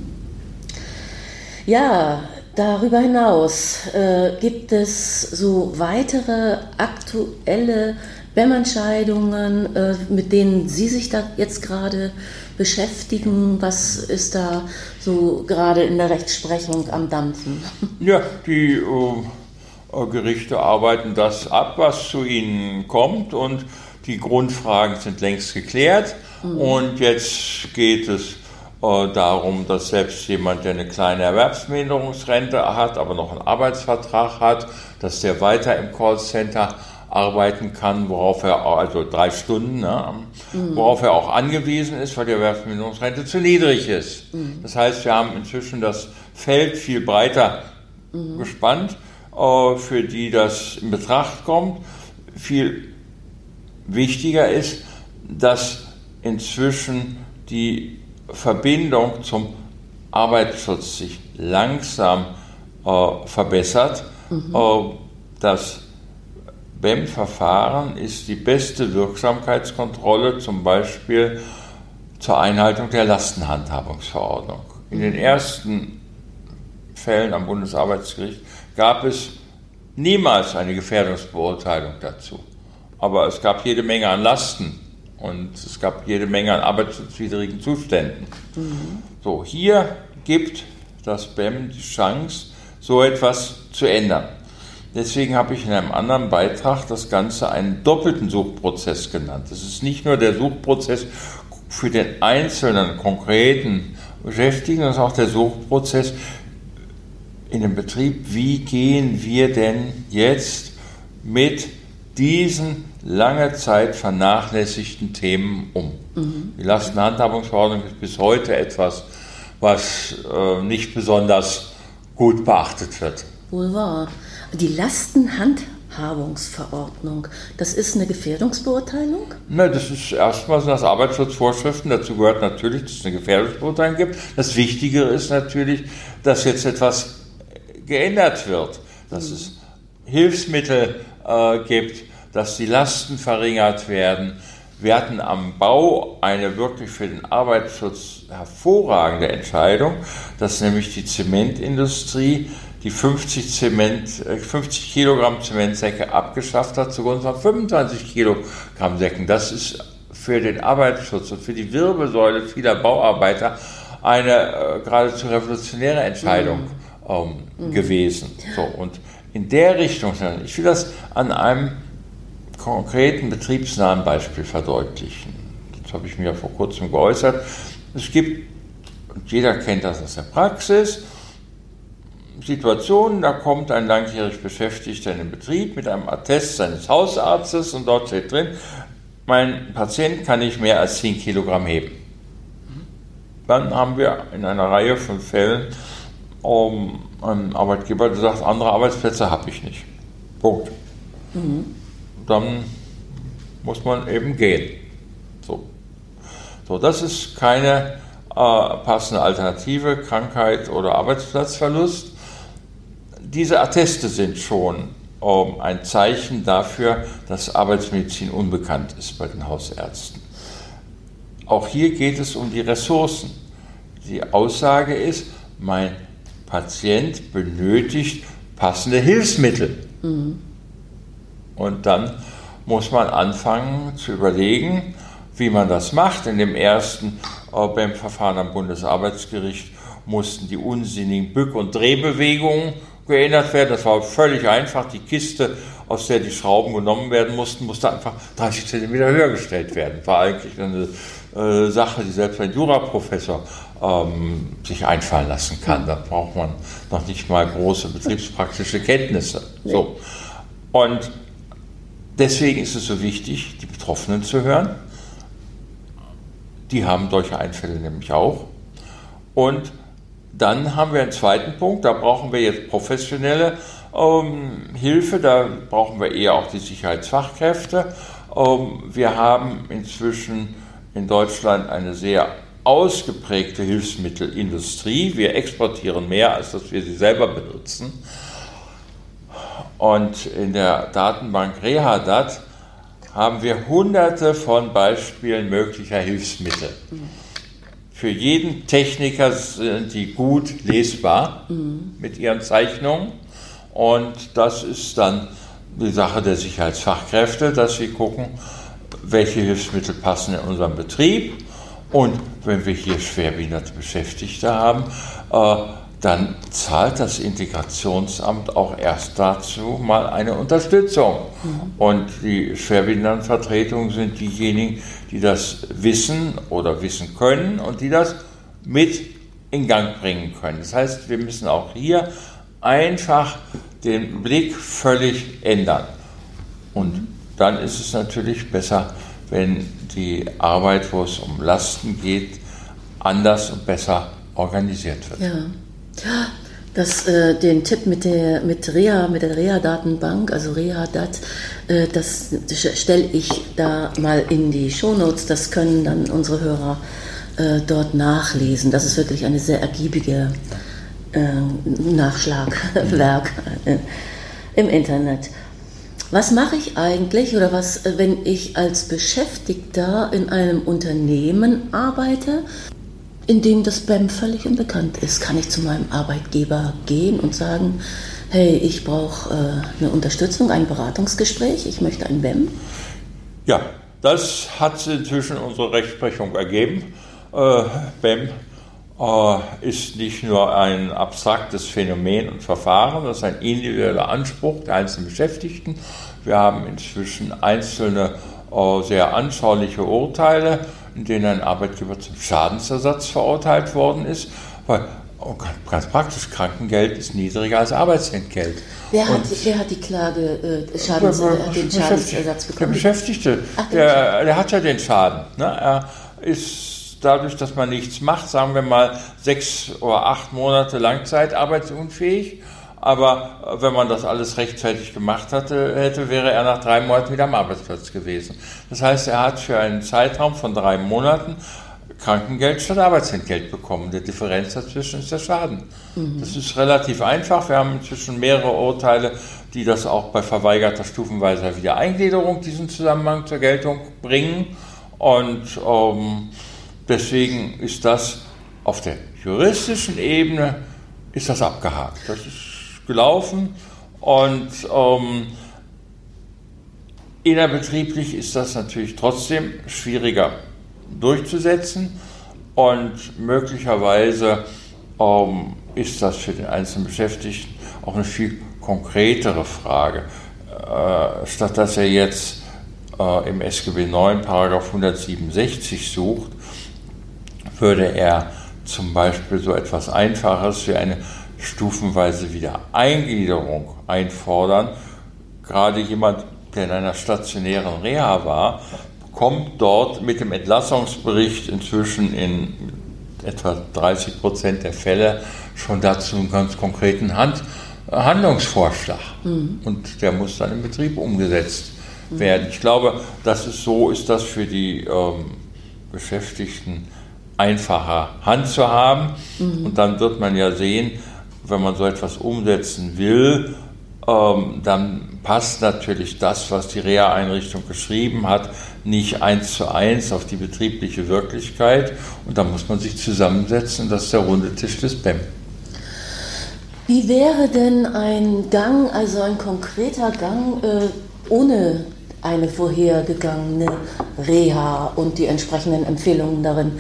Ja, darüber hinaus äh, gibt es so weitere aktuelle BEM-Entscheidungen, äh, mit denen Sie sich da jetzt gerade beschäftigen? Was ist da so gerade in der Rechtsprechung am Dampfen? Ja, die äh, Gerichte arbeiten das ab, was zu ihnen kommt und die Grundfragen sind längst geklärt. Mhm. Und jetzt geht es äh, darum, dass selbst jemand, der eine kleine Erwerbsminderungsrente hat, aber noch einen Arbeitsvertrag hat, dass der weiter im Callcenter arbeiten kann, worauf er, also drei Stunden, ne, mhm. worauf er auch angewiesen ist, weil die Erwerbsminderungsrente zu niedrig ist. Mhm. Das heißt, wir haben inzwischen das Feld viel breiter mhm. gespannt äh, für die das in Betracht kommt. Viel wichtiger ist, dass inzwischen die Verbindung zum Arbeitsschutz sich langsam äh, verbessert. Mhm. Äh, das BEM-Verfahren ist die beste Wirksamkeitskontrolle zum Beispiel zur Einhaltung der Lastenhandhabungsverordnung. In den ersten Fällen am Bundesarbeitsgericht gab es niemals eine Gefährdungsbeurteilung dazu. Aber es gab jede Menge an Lasten und es gab jede Menge an arbeitsschutzwidrigen Zuständen. Mhm. So, hier gibt das BEM die Chance, so etwas zu ändern. Deswegen habe ich in einem anderen Beitrag das Ganze einen doppelten Suchprozess genannt. Das ist nicht nur der Suchprozess für den einzelnen konkreten Beschäftigten, sondern auch der Suchprozess in dem Betrieb, wie gehen wir denn jetzt mit diesen lange Zeit vernachlässigten Themen um. Mhm. Die Lastenhandhabungsverordnung ist bis heute etwas, was äh, nicht besonders gut beachtet wird. Wohl wahr. Die Lastenhandhabungsverordnung, das ist eine Gefährdungsbeurteilung? Nein, das ist erstmal sind das Arbeitsschutzvorschriften. Dazu gehört natürlich, dass es eine Gefährdungsbeurteilung gibt. Das Wichtige ist natürlich, dass jetzt etwas geändert wird, dass mhm. es Hilfsmittel äh, gibt, dass die Lasten verringert werden. Wir hatten am Bau eine wirklich für den Arbeitsschutz hervorragende Entscheidung, dass nämlich die Zementindustrie die 50, Zement, 50 äh, Kilogramm Zementsäcke abgeschafft hat zugunsten von 25 Kilogramm Säcken. Das ist für den Arbeitsschutz und für die Wirbelsäule vieler Bauarbeiter eine äh, geradezu revolutionäre Entscheidung. Mhm ähm, mhm. gewesen. So, und in der Richtung, ich will das an einem konkreten betriebsnahen Beispiel verdeutlichen. Das habe ich mir vor kurzem geäußert. Es gibt, jeder kennt das aus der Praxis, Situationen, da kommt ein langjährig Beschäftigter in den Betrieb mit einem Attest seines Hausarztes und dort steht drin, mein Patient kann nicht mehr als 10 Kilogramm heben. Dann haben wir in einer Reihe von Fällen um, einen Arbeitgeber, der sagt, andere Arbeitsplätze habe ich nicht. Punkt. Mhm. Dann muss man eben gehen. So, so das ist keine äh, passende Alternative, Krankheit oder Arbeitsplatzverlust. Diese Atteste sind schon ähm, ein Zeichen dafür, dass Arbeitsmedizin unbekannt ist bei den Hausärzten. Auch hier geht es um die Ressourcen. Die Aussage ist, mein Patient benötigt passende Hilfsmittel. Mhm. Und dann muss man anfangen zu überlegen, wie man das macht. In dem ersten äh, beim Verfahren am Bundesarbeitsgericht mussten die unsinnigen Bück- und Drehbewegungen geändert werden. Das war völlig einfach. Die Kiste, aus der die Schrauben genommen werden mussten, musste einfach 30 cm höher gestellt werden. War eigentlich eine äh, Sache, die selbst ein Juraprofessor ähm, sich einfallen lassen kann. Da braucht man noch nicht mal große betriebspraktische Kenntnisse. So. Und deswegen ist es so wichtig, die Betroffenen zu hören. Die haben solche Einfälle nämlich auch. Und dann haben wir einen zweiten Punkt, da brauchen wir jetzt professionelle ähm, Hilfe, da brauchen wir eher auch die Sicherheitsfachkräfte. Ähm, wir haben inzwischen in Deutschland eine sehr ausgeprägte Hilfsmittelindustrie. Wir exportieren mehr, als dass wir sie selber benutzen. Und in der Datenbank RehaDat haben wir hunderte von Beispielen möglicher Hilfsmittel. Für jeden Techniker sind die gut lesbar mhm. mit ihren Zeichnungen. Und das ist dann die Sache der Sicherheitsfachkräfte, dass sie gucken, welche Hilfsmittel passen in unserem Betrieb. Und wenn wir hier schwerbehinderte Beschäftigte haben, äh, dann zahlt das Integrationsamt auch erst dazu mal eine Unterstützung. Mhm. Und die Schwerbehindertenvertretungen sind diejenigen, die das wissen oder wissen können und die das mit in Gang bringen können. Das heißt, wir müssen auch hier einfach den Blick völlig ändern. Und dann ist es natürlich besser, wenn die Arbeit, wo es um Lasten geht, anders und besser organisiert wird. Ja. Das, äh, den Tipp mit der, mit Reha, mit der Reha-Datenbank, also Reha-Dat, äh, das stelle ich da mal in die Shownotes. Das können dann unsere Hörer äh, dort nachlesen. Das ist wirklich eine sehr ergiebige äh, Nachschlagwerk äh, im Internet. Was mache ich eigentlich oder was, äh, wenn ich als Beschäftigter in einem Unternehmen arbeite, in dem das BEM völlig unbekannt ist? Kann ich zu meinem Arbeitgeber gehen und sagen, hey, ich brauche äh, eine Unterstützung, ein Beratungsgespräch, ich möchte ein BEM? Ja, das hat inzwischen unsere Rechtsprechung ergeben. Äh, BEM ist nicht nur ein abstraktes Phänomen und Verfahren, das ist ein individueller Anspruch der einzelnen Beschäftigten. Wir haben inzwischen einzelne äh, sehr anschauliche Urteile, in denen ein Arbeitgeber zum Schadensersatz verurteilt worden ist, weil oh, ganz praktisch Krankengeld ist niedriger als Arbeitsentgelt. Wer hat, wer hat die Klage, äh, Schadens, äh, den Schadensersatz bekommen? Der Beschäftigte, Ach, der, der, hat ja den Schaden. Ne? Er ist dadurch, dass man nichts macht, sagen wir mal sechs oder acht Monate langzeitarbeitsunfähig. Aber äh, wenn man das alles rechtzeitig gemacht hatte, hätte, wäre er nach drei Monaten wieder am Arbeitsplatz gewesen. Das heißt, er hat für einen Zeitraum von drei Monaten Krankengeld statt Arbeitsentgelt bekommen. Der Differenz dazwischen ist der Schaden. Mhm. Das ist relativ einfach. Wir haben inzwischen mehrere Urteile, die das auch bei verweigerter stufenweiser Wiedereingliederung diesen Zusammenhang zur Geltung bringen. Und ähm, Deswegen ist das auf der juristischen Ebene ist das abgehakt. Das ist gelaufen und ähm, innerbetrieblich ist das natürlich trotzdem schwieriger durchzusetzen und möglicherweise ähm, ist das für den einzelnen Beschäftigten auch eine viel konkretere Frage. Äh, statt dass er jetzt äh, im SGB 9 Paragraph 167 sucht, würde er zum Beispiel so etwas Einfaches wie eine stufenweise wieder Eingliederung einfordern. Gerade jemand, der in einer stationären Reha war, kommt dort mit dem Entlassungsbericht inzwischen in etwa 30 Prozent der Fälle schon dazu einen ganz konkreten Hand, Handlungsvorschlag. Mhm. Und der muss dann im Betrieb umgesetzt mhm. werden. Ich glaube, dass es so ist, das für die ähm, Beschäftigten einfacher Hand zu haben. Mhm. Und dann wird man ja sehen, wenn man so etwas umsetzen will, ähm, dann passt natürlich das, was die Reha-Einrichtung geschrieben hat, nicht eins zu eins auf die betriebliche Wirklichkeit. Und da muss man sich zusammensetzen. Das ist der runde Tisch des BEM. Wie wäre denn ein Gang, also ein konkreter Gang äh, ohne eine vorhergegangene Reha und die entsprechenden Empfehlungen darin.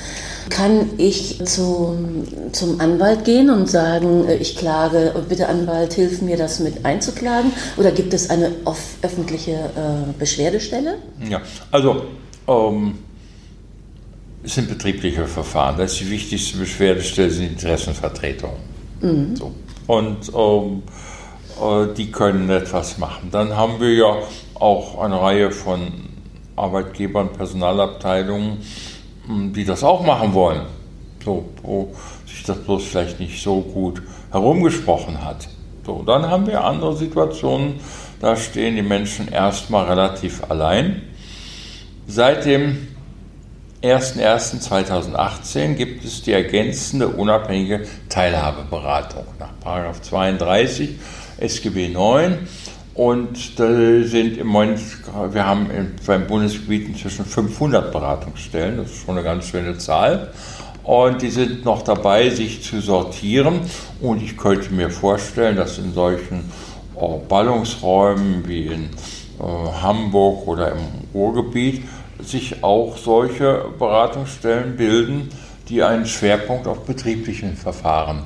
Kann ich zum, zum Anwalt gehen und sagen, äh, ich klage, bitte Anwalt, hilf mir das mit einzuklagen? Oder gibt es eine öffentliche äh, Beschwerdestelle? Ja, also ähm, es sind betriebliche Verfahren. Das ist die wichtigste Beschwerdestelle, sind Interessenvertretungen. Mhm. So. Und ähm, äh, die können etwas machen. Dann haben wir ja auch eine Reihe von Arbeitgebern, Personalabteilungen, hm, die das auch machen wollen. So, wo sich das bloß vielleicht nicht so gut herumgesprochen hat. So, dann haben wir andere Situationen, da stehen die Menschen erstmal relativ allein. Seit dem 01.01.2018 gibt es die ergänzende unabhängige Teilhabeberatung nach 32 SGB 9 und da sind im Moment, wir haben beim Bundesgebiet inzwischen 500 Beratungsstellen, das ist schon eine ganz schöne Zahl. Und die sind noch dabei, sich zu sortieren. Und ich könnte mir vorstellen, dass in solchen oh, Ballungsräumen wie in äh, Hamburg oder im Ruhrgebiet sich auch solche Beratungsstellen bilden, die einen Schwerpunkt auf betrieblichen Verfahren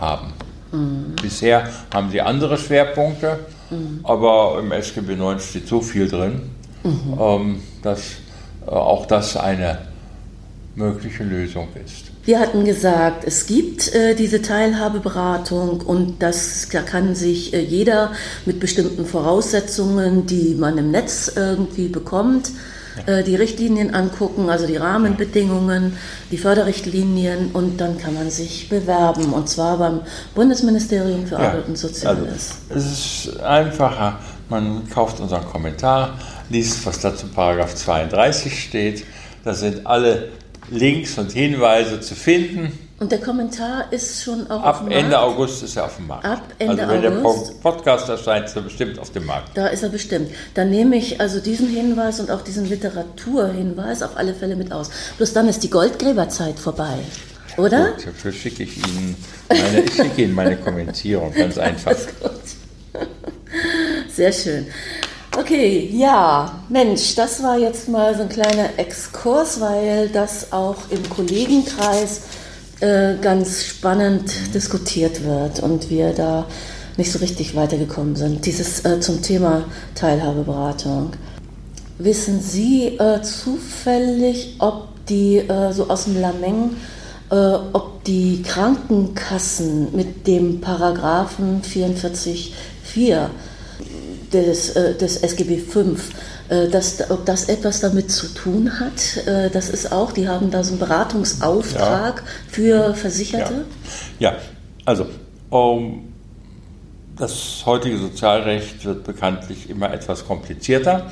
haben. Mhm. Bisher haben sie andere Schwerpunkte Mhm. Aber im SGB 9 steht so viel drin, mhm. ähm, dass äh, auch das eine mögliche Lösung ist. Wir hatten gesagt, es gibt äh, diese Teilhabeberatung und das, da kann sich äh, jeder mit bestimmten Voraussetzungen, die man im Netz irgendwie bekommt, äh, die Richtlinien angucken, also die Rahmenbedingungen, die Förderrichtlinien und dann kann man sich bewerben und zwar beim Bundesministerium für Arbeit und Soziales. Also es ist einfacher, man kauft unseren Kommentar, liest, was da zu Paragraph 32 steht. Da sind alle Links und Hinweise zu finden. Und der Kommentar ist schon auch Ab auf dem Ende? August ist er auf dem Markt. Ab Ende also wenn August. der Podcast erscheint, ist er bestimmt auf dem Markt. Da ist er bestimmt. Dann nehme ich also diesen Hinweis und auch diesen Literaturhinweis auf alle Fälle mit aus. Bloß dann ist die Goldgräberzeit vorbei. Oder? Gut, dafür schicke ich Ihnen meine, ich schicke Ihnen meine Kommentierung, ganz einfach. Sehr schön. Okay, ja, Mensch, das war jetzt mal so ein kleiner Exkurs, weil das auch im Kollegenkreis äh, ganz spannend diskutiert wird und wir da nicht so richtig weitergekommen sind. Dieses äh, zum Thema Teilhabeberatung. Wissen Sie äh, zufällig, ob die äh, so aus dem Lameng, äh, ob die Krankenkassen mit dem Paragraphen 44.4 des, des SGB V äh, dass, ob das etwas damit zu tun hat. Äh, das ist auch, die haben da so einen Beratungsauftrag ja. für Versicherte. Ja, ja. also um, das heutige Sozialrecht wird bekanntlich immer etwas komplizierter.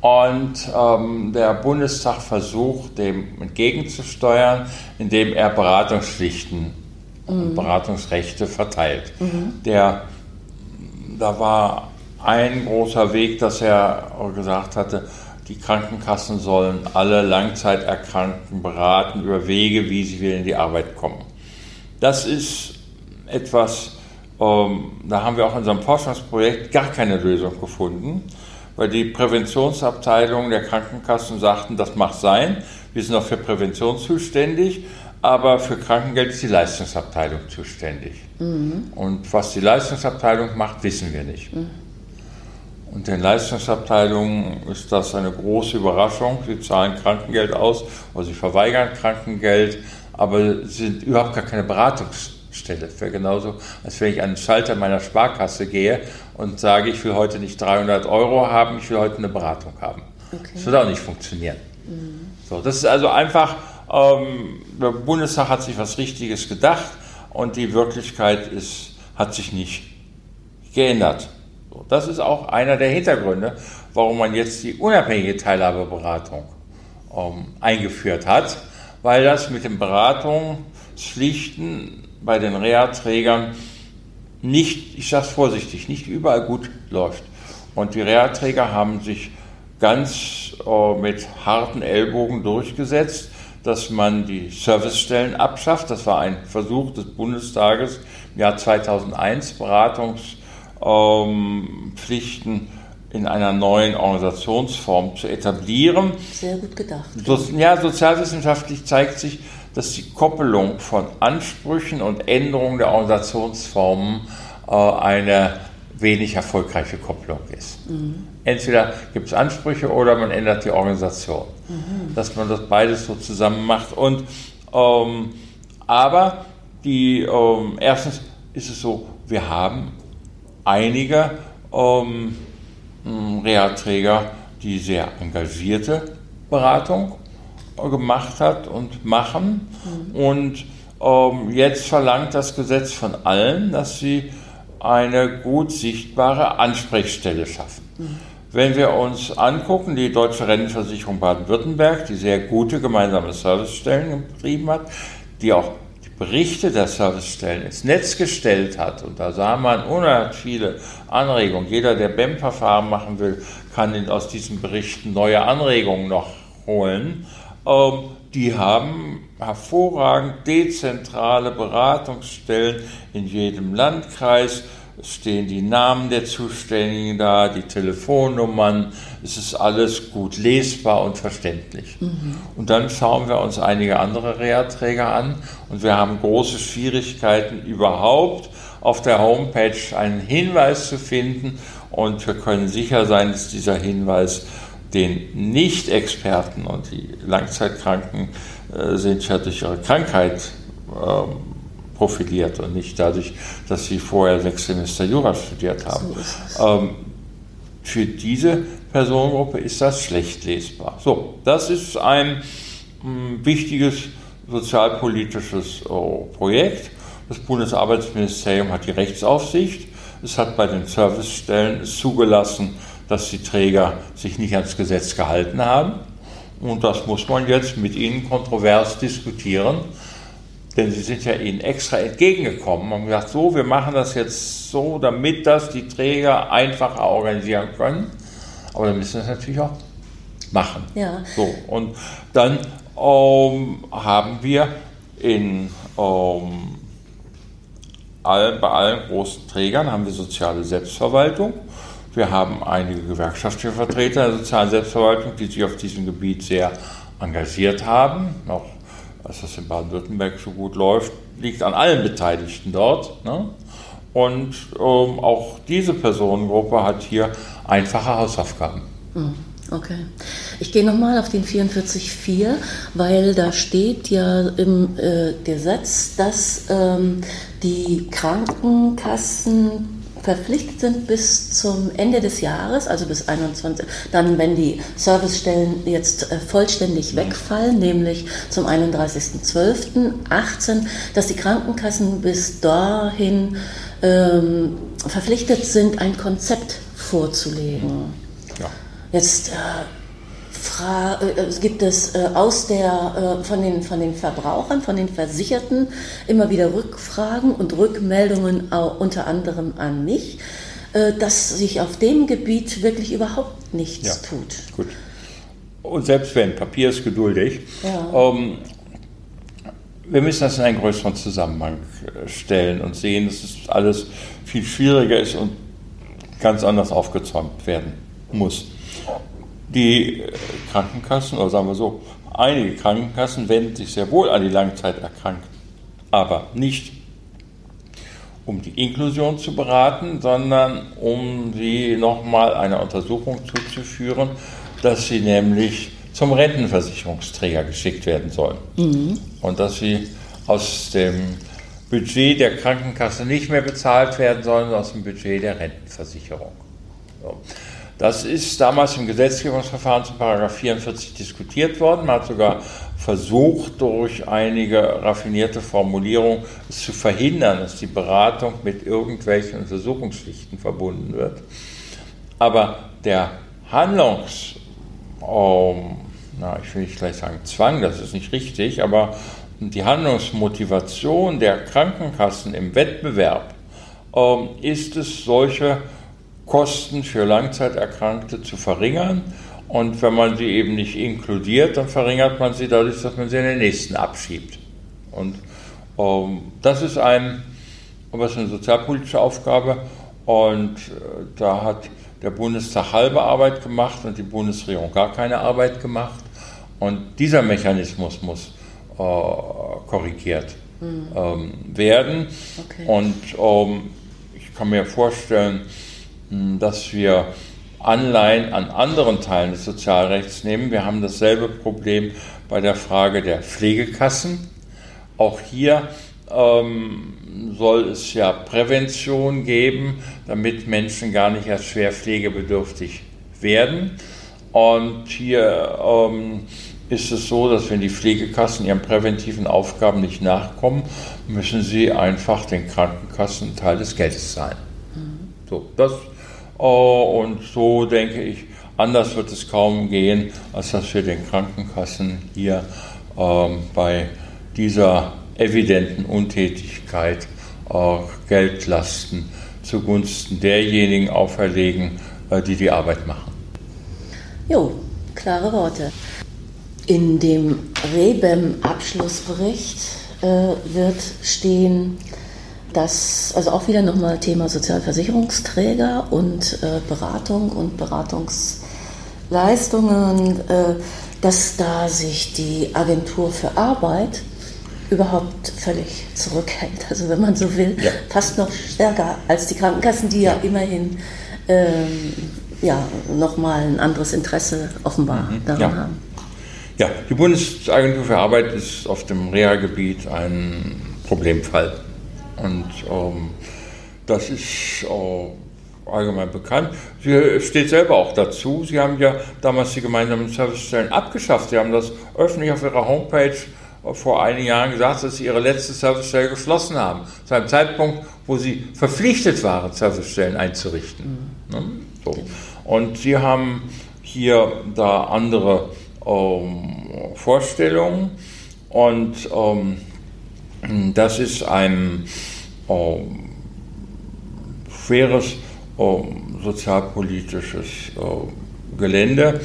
Und ähm, der Bundestag versucht, dem entgegenzusteuern, indem er Beratungspflichten und mhm. Beratungsrechte verteilt. Mhm. Der, da war ein großer Weg, dass er gesagt hatte, die Krankenkassen sollen alle Langzeiterkrankten beraten über Wege, wie sie wieder in die Arbeit kommen. Das ist etwas, ähm, da haben wir auch in unserem Forschungsprojekt gar keine Lösung gefunden, weil die Präventionsabteilungen der Krankenkassen sagten, das mag sein, wir sind auch für Prävention zuständig, aber für Krankengeld ist die Leistungsabteilung zuständig. Mhm. Und was die Leistungsabteilung macht, wissen wir nicht. Mhm. Und den Leistungsabteilungen ist das eine große Überraschung. Sie zahlen Krankengeld aus oder sie verweigern Krankengeld, aber sie sind überhaupt gar keine Beratungsstellen stelle. Es wäre genauso, als wenn ich an den Schalter meiner Sparkasse gehe und sage, ich will heute nicht 300 Euro haben, ich will heute eine Beratung haben. Okay. Das wird auch nicht funktionieren. Mhm. So, das ist also einfach, ähm, der Bundestag hat sich was Richtiges gedacht und die Wirklichkeit ist, hat sich nicht geändert. Das ist auch einer der Hintergründe, warum man jetzt die unabhängige Teilhabeberatung ähm, eingeführt hat, weil das mit den Beratungspflichten bei den Reha-Trägern nicht, ich sage es vorsichtig, nicht überall gut läuft. Und die Reha-Träger haben sich ganz äh, mit harten Ellbogen durchgesetzt, dass man die Servicestellen abschafft. Das war ein Versuch des Bundestages im Jahr 2001, Beratungspflichten ähm, in einer neuen Organisationsform zu etablieren. Sehr gut gedacht. Ja, sozialwissenschaftlich zeigt sich, dass die Koppelung von Ansprüchen und Änderungen der Organisationsformen äh, eine wenig erfolgreiche Kopplung ist. Mhm. Entweder gibt es Ansprüche oder man ändert die Organisation. Mhm. Dass man das beides so zusammen macht. Und, ähm, aber die, ähm, erstens ist es so, wir haben einige ähm, Reha-Träger, die sehr engagierte Beratung gemacht hat und machen. Mhm. Und ähm, jetzt verlangt das Gesetz von allen, dass sie eine gut sichtbare Ansprechstelle schaffen. Mhm. Wenn wir uns angucken, die Deutsche Rentenversicherung Baden-Württemberg, die sehr gute gemeinsame Servicestellen betrieben hat, die auch Berichte der Servicestellen ins Netz gestellt hat, und da sah man unheimlich viele Anregungen. Jeder, der BEM-Verfahren machen will, kann aus diesen Berichten neue Anregungen noch holen. Ähm, die haben hervorragend dezentrale Beratungsstellen in jedem Landkreis. Es stehen die Namen der Zuständigen da, die Telefonnummern. Es ist alles gut lesbar und verständlich. Mhm. Und dann schauen wir uns einige andere Reha-Träger an und wir haben große Schwierigkeiten überhaupt auf der Homepage einen Hinweis zu finden und wir können sicher sein, dass dieser Hinweis den Nicht-Experten und die Langzeitkranken äh, sind ja durch ihre Krankheit äh, profiliert und nicht dadurch, dass sie vorher sechs Semester Jura studiert haben. So ähm, für diese Personengruppe ist das schlecht lesbar. So, das ist ein mh, hm, wichtiges sozialpolitisches oh, Projekt. Das Bundesarbeitsministerium hat die Rechtsaufsicht. Es hat bei den Servicestellen zugelassen, dass die Träger sich nicht ans Gesetz gehalten haben. Und das muss man jetzt mit ihnen kontrovers diskutieren, denn sie sind ja ihnen extra entgegengekommen und gesagt, so, wir machen das jetzt so, damit das die Träger einfacher organisieren können. Aber dann müssen wir es natürlich auch machen. Ja. So, und dann ähm, haben wir in, ähm, all, bei allen großen Trägern haben wir soziale Selbstverwaltung. Wir haben einige gewerkschaftliche Vertreter der sozialen Selbstverwaltung, die sich auf diesem Gebiet sehr engagiert haben. Auch dass das in Baden-Württemberg so gut läuft, liegt an allen Beteiligten dort. Ne? Und ähm, auch diese Personengruppe hat hier einfache Hausaufgaben. Hm, okay. Ich gehe nochmal auf den 44.4, weil da steht ja im äh, Gesetz, dass ähm, die Krankenkassen verpflichtet sind bis zum Ende des Jahres, also bis 21, dann wenn die Servicestellen jetzt äh, vollständig wegfallen, nämlich zum 31.12.18, dass die Krankenkassen bis dahin ähm, verpflichtet sind, ein Konzept vorzulegen. Ja. Jetzt äh, Fra äh, gibt es äh, aus der, äh, von, den, von den Verbrauchern, von den Versicherten immer wieder Rückfragen und Rückmeldungen unter anderem an mich, dass sich auf dem Gebiet wirklich überhaupt nichts ja, tut. Gut. Und selbst wenn, Papier ist geduldig. Ja. Ähm, wir müssen das in einen größeren Zusammenhang stellen und sehen, dass es alles viel schwieriger ist und ganz anders aufgezäumt werden muss. Die Krankenkassen, oder sagen wir so, einige Krankenkassen wenden sich sehr wohl an die Langzeiterkrankten, aber nicht um die Inklusion zu beraten, sondern um sie nochmal einer Untersuchung zuzuführen, dass sie nämlich zum Rentenversicherungsträger geschickt werden sollen. Mhm. Und dass sie aus dem Budget der Krankenkasse nicht mehr bezahlt werden, sondern aus dem Budget der Rentenversicherung. So. Das ist damals im Gesetzgebungsverfahren zu 44 diskutiert worden. Man hat sogar versucht, durch einige raffinierte Formulierungen es zu verhindern, dass die Beratung mit irgendwelchen Untersuchungspflichten verbunden wird. Aber der Handlungs, ähm, na, ich will nicht gleich sagen Zwang, das ist nicht richtig, aber die Handlungsmotivation der Krankenkassen im Wettbewerb ähm, ist es, solche Kosten für Langzeiterkrankte zu verringern. Und wenn man sie eben nicht inkludiert, dann verringert man sie dadurch, dass man sie in den nächsten abschiebt. Und ähm, das ist ein, was eine sozialpolitische Aufgabe. Und äh, da hat der Bundestag halbe Arbeit gemacht und die Bundesregierung gar keine Arbeit gemacht. Und dieser Mechanismus muss äh, korrigiert mhm. ähm, werden. Okay. Und ähm, ich kann mir vorstellen, hm, dass wir Anleihen an anderen Teilen des Sozialrechts nehmen. Wir haben dasselbe Problem bei der Frage der Pflegekassen. Auch hier ähm, soll es ja Prävention geben, damit Menschen gar nicht erst schwer pflegebedürftig werden. Und hier ähm, ist es so, dass wenn die Pflegekassen ihren präventiven Aufgaben nicht nachkommen, müssen sie einfach den Krankenkassen Teil des Geldes zahlen. Mhm. So, das Oh, und so denke ich, anders wird es kaum gehen, als dass wir den Krankenkassen hier ähm, bei dieser evidenten Untätigkeit äh, Geldlasten zugunsten derjenigen auferlegen, äh, die die Arbeit machen. Jo, klare Worte. In dem Rebem-Abschlussbericht äh, wird stehen, das, also auch wieder nochmal Thema Sozialversicherungsträger und äh, Beratung und Beratungsleistungen, äh, dass da sich die Agentur für Arbeit überhaupt völlig zurückhält. Also wenn man so will, ja. fast noch stärker als die Krankenkassen, die ja, ja immerhin ähm, ja, nochmal ein anderes Interesse offenbar mhm. daran ja. haben. Ja, die Bundesagentur für Arbeit ist auf dem Reha-Gebiet ein Problemfall. Und ähm, das ist äh, allgemein bekannt. Sie steht selber auch dazu. Sie haben ja damals die gemeinsamen Servicestellen abgeschafft. Sie haben das öffentlich auf Ihrer Homepage äh, vor einigen Jahren gesagt, dass Sie Ihre letzte Servicestelle geschlossen haben. Zu einem Zeitpunkt, wo Sie verpflichtet waren, Servicestellen einzurichten. Mhm. Ne? So. Und Sie haben hier da andere ähm, Vorstellungen. Und ähm, das ist ein äh, schweres äh, sozialpolitisches äh, Gelände,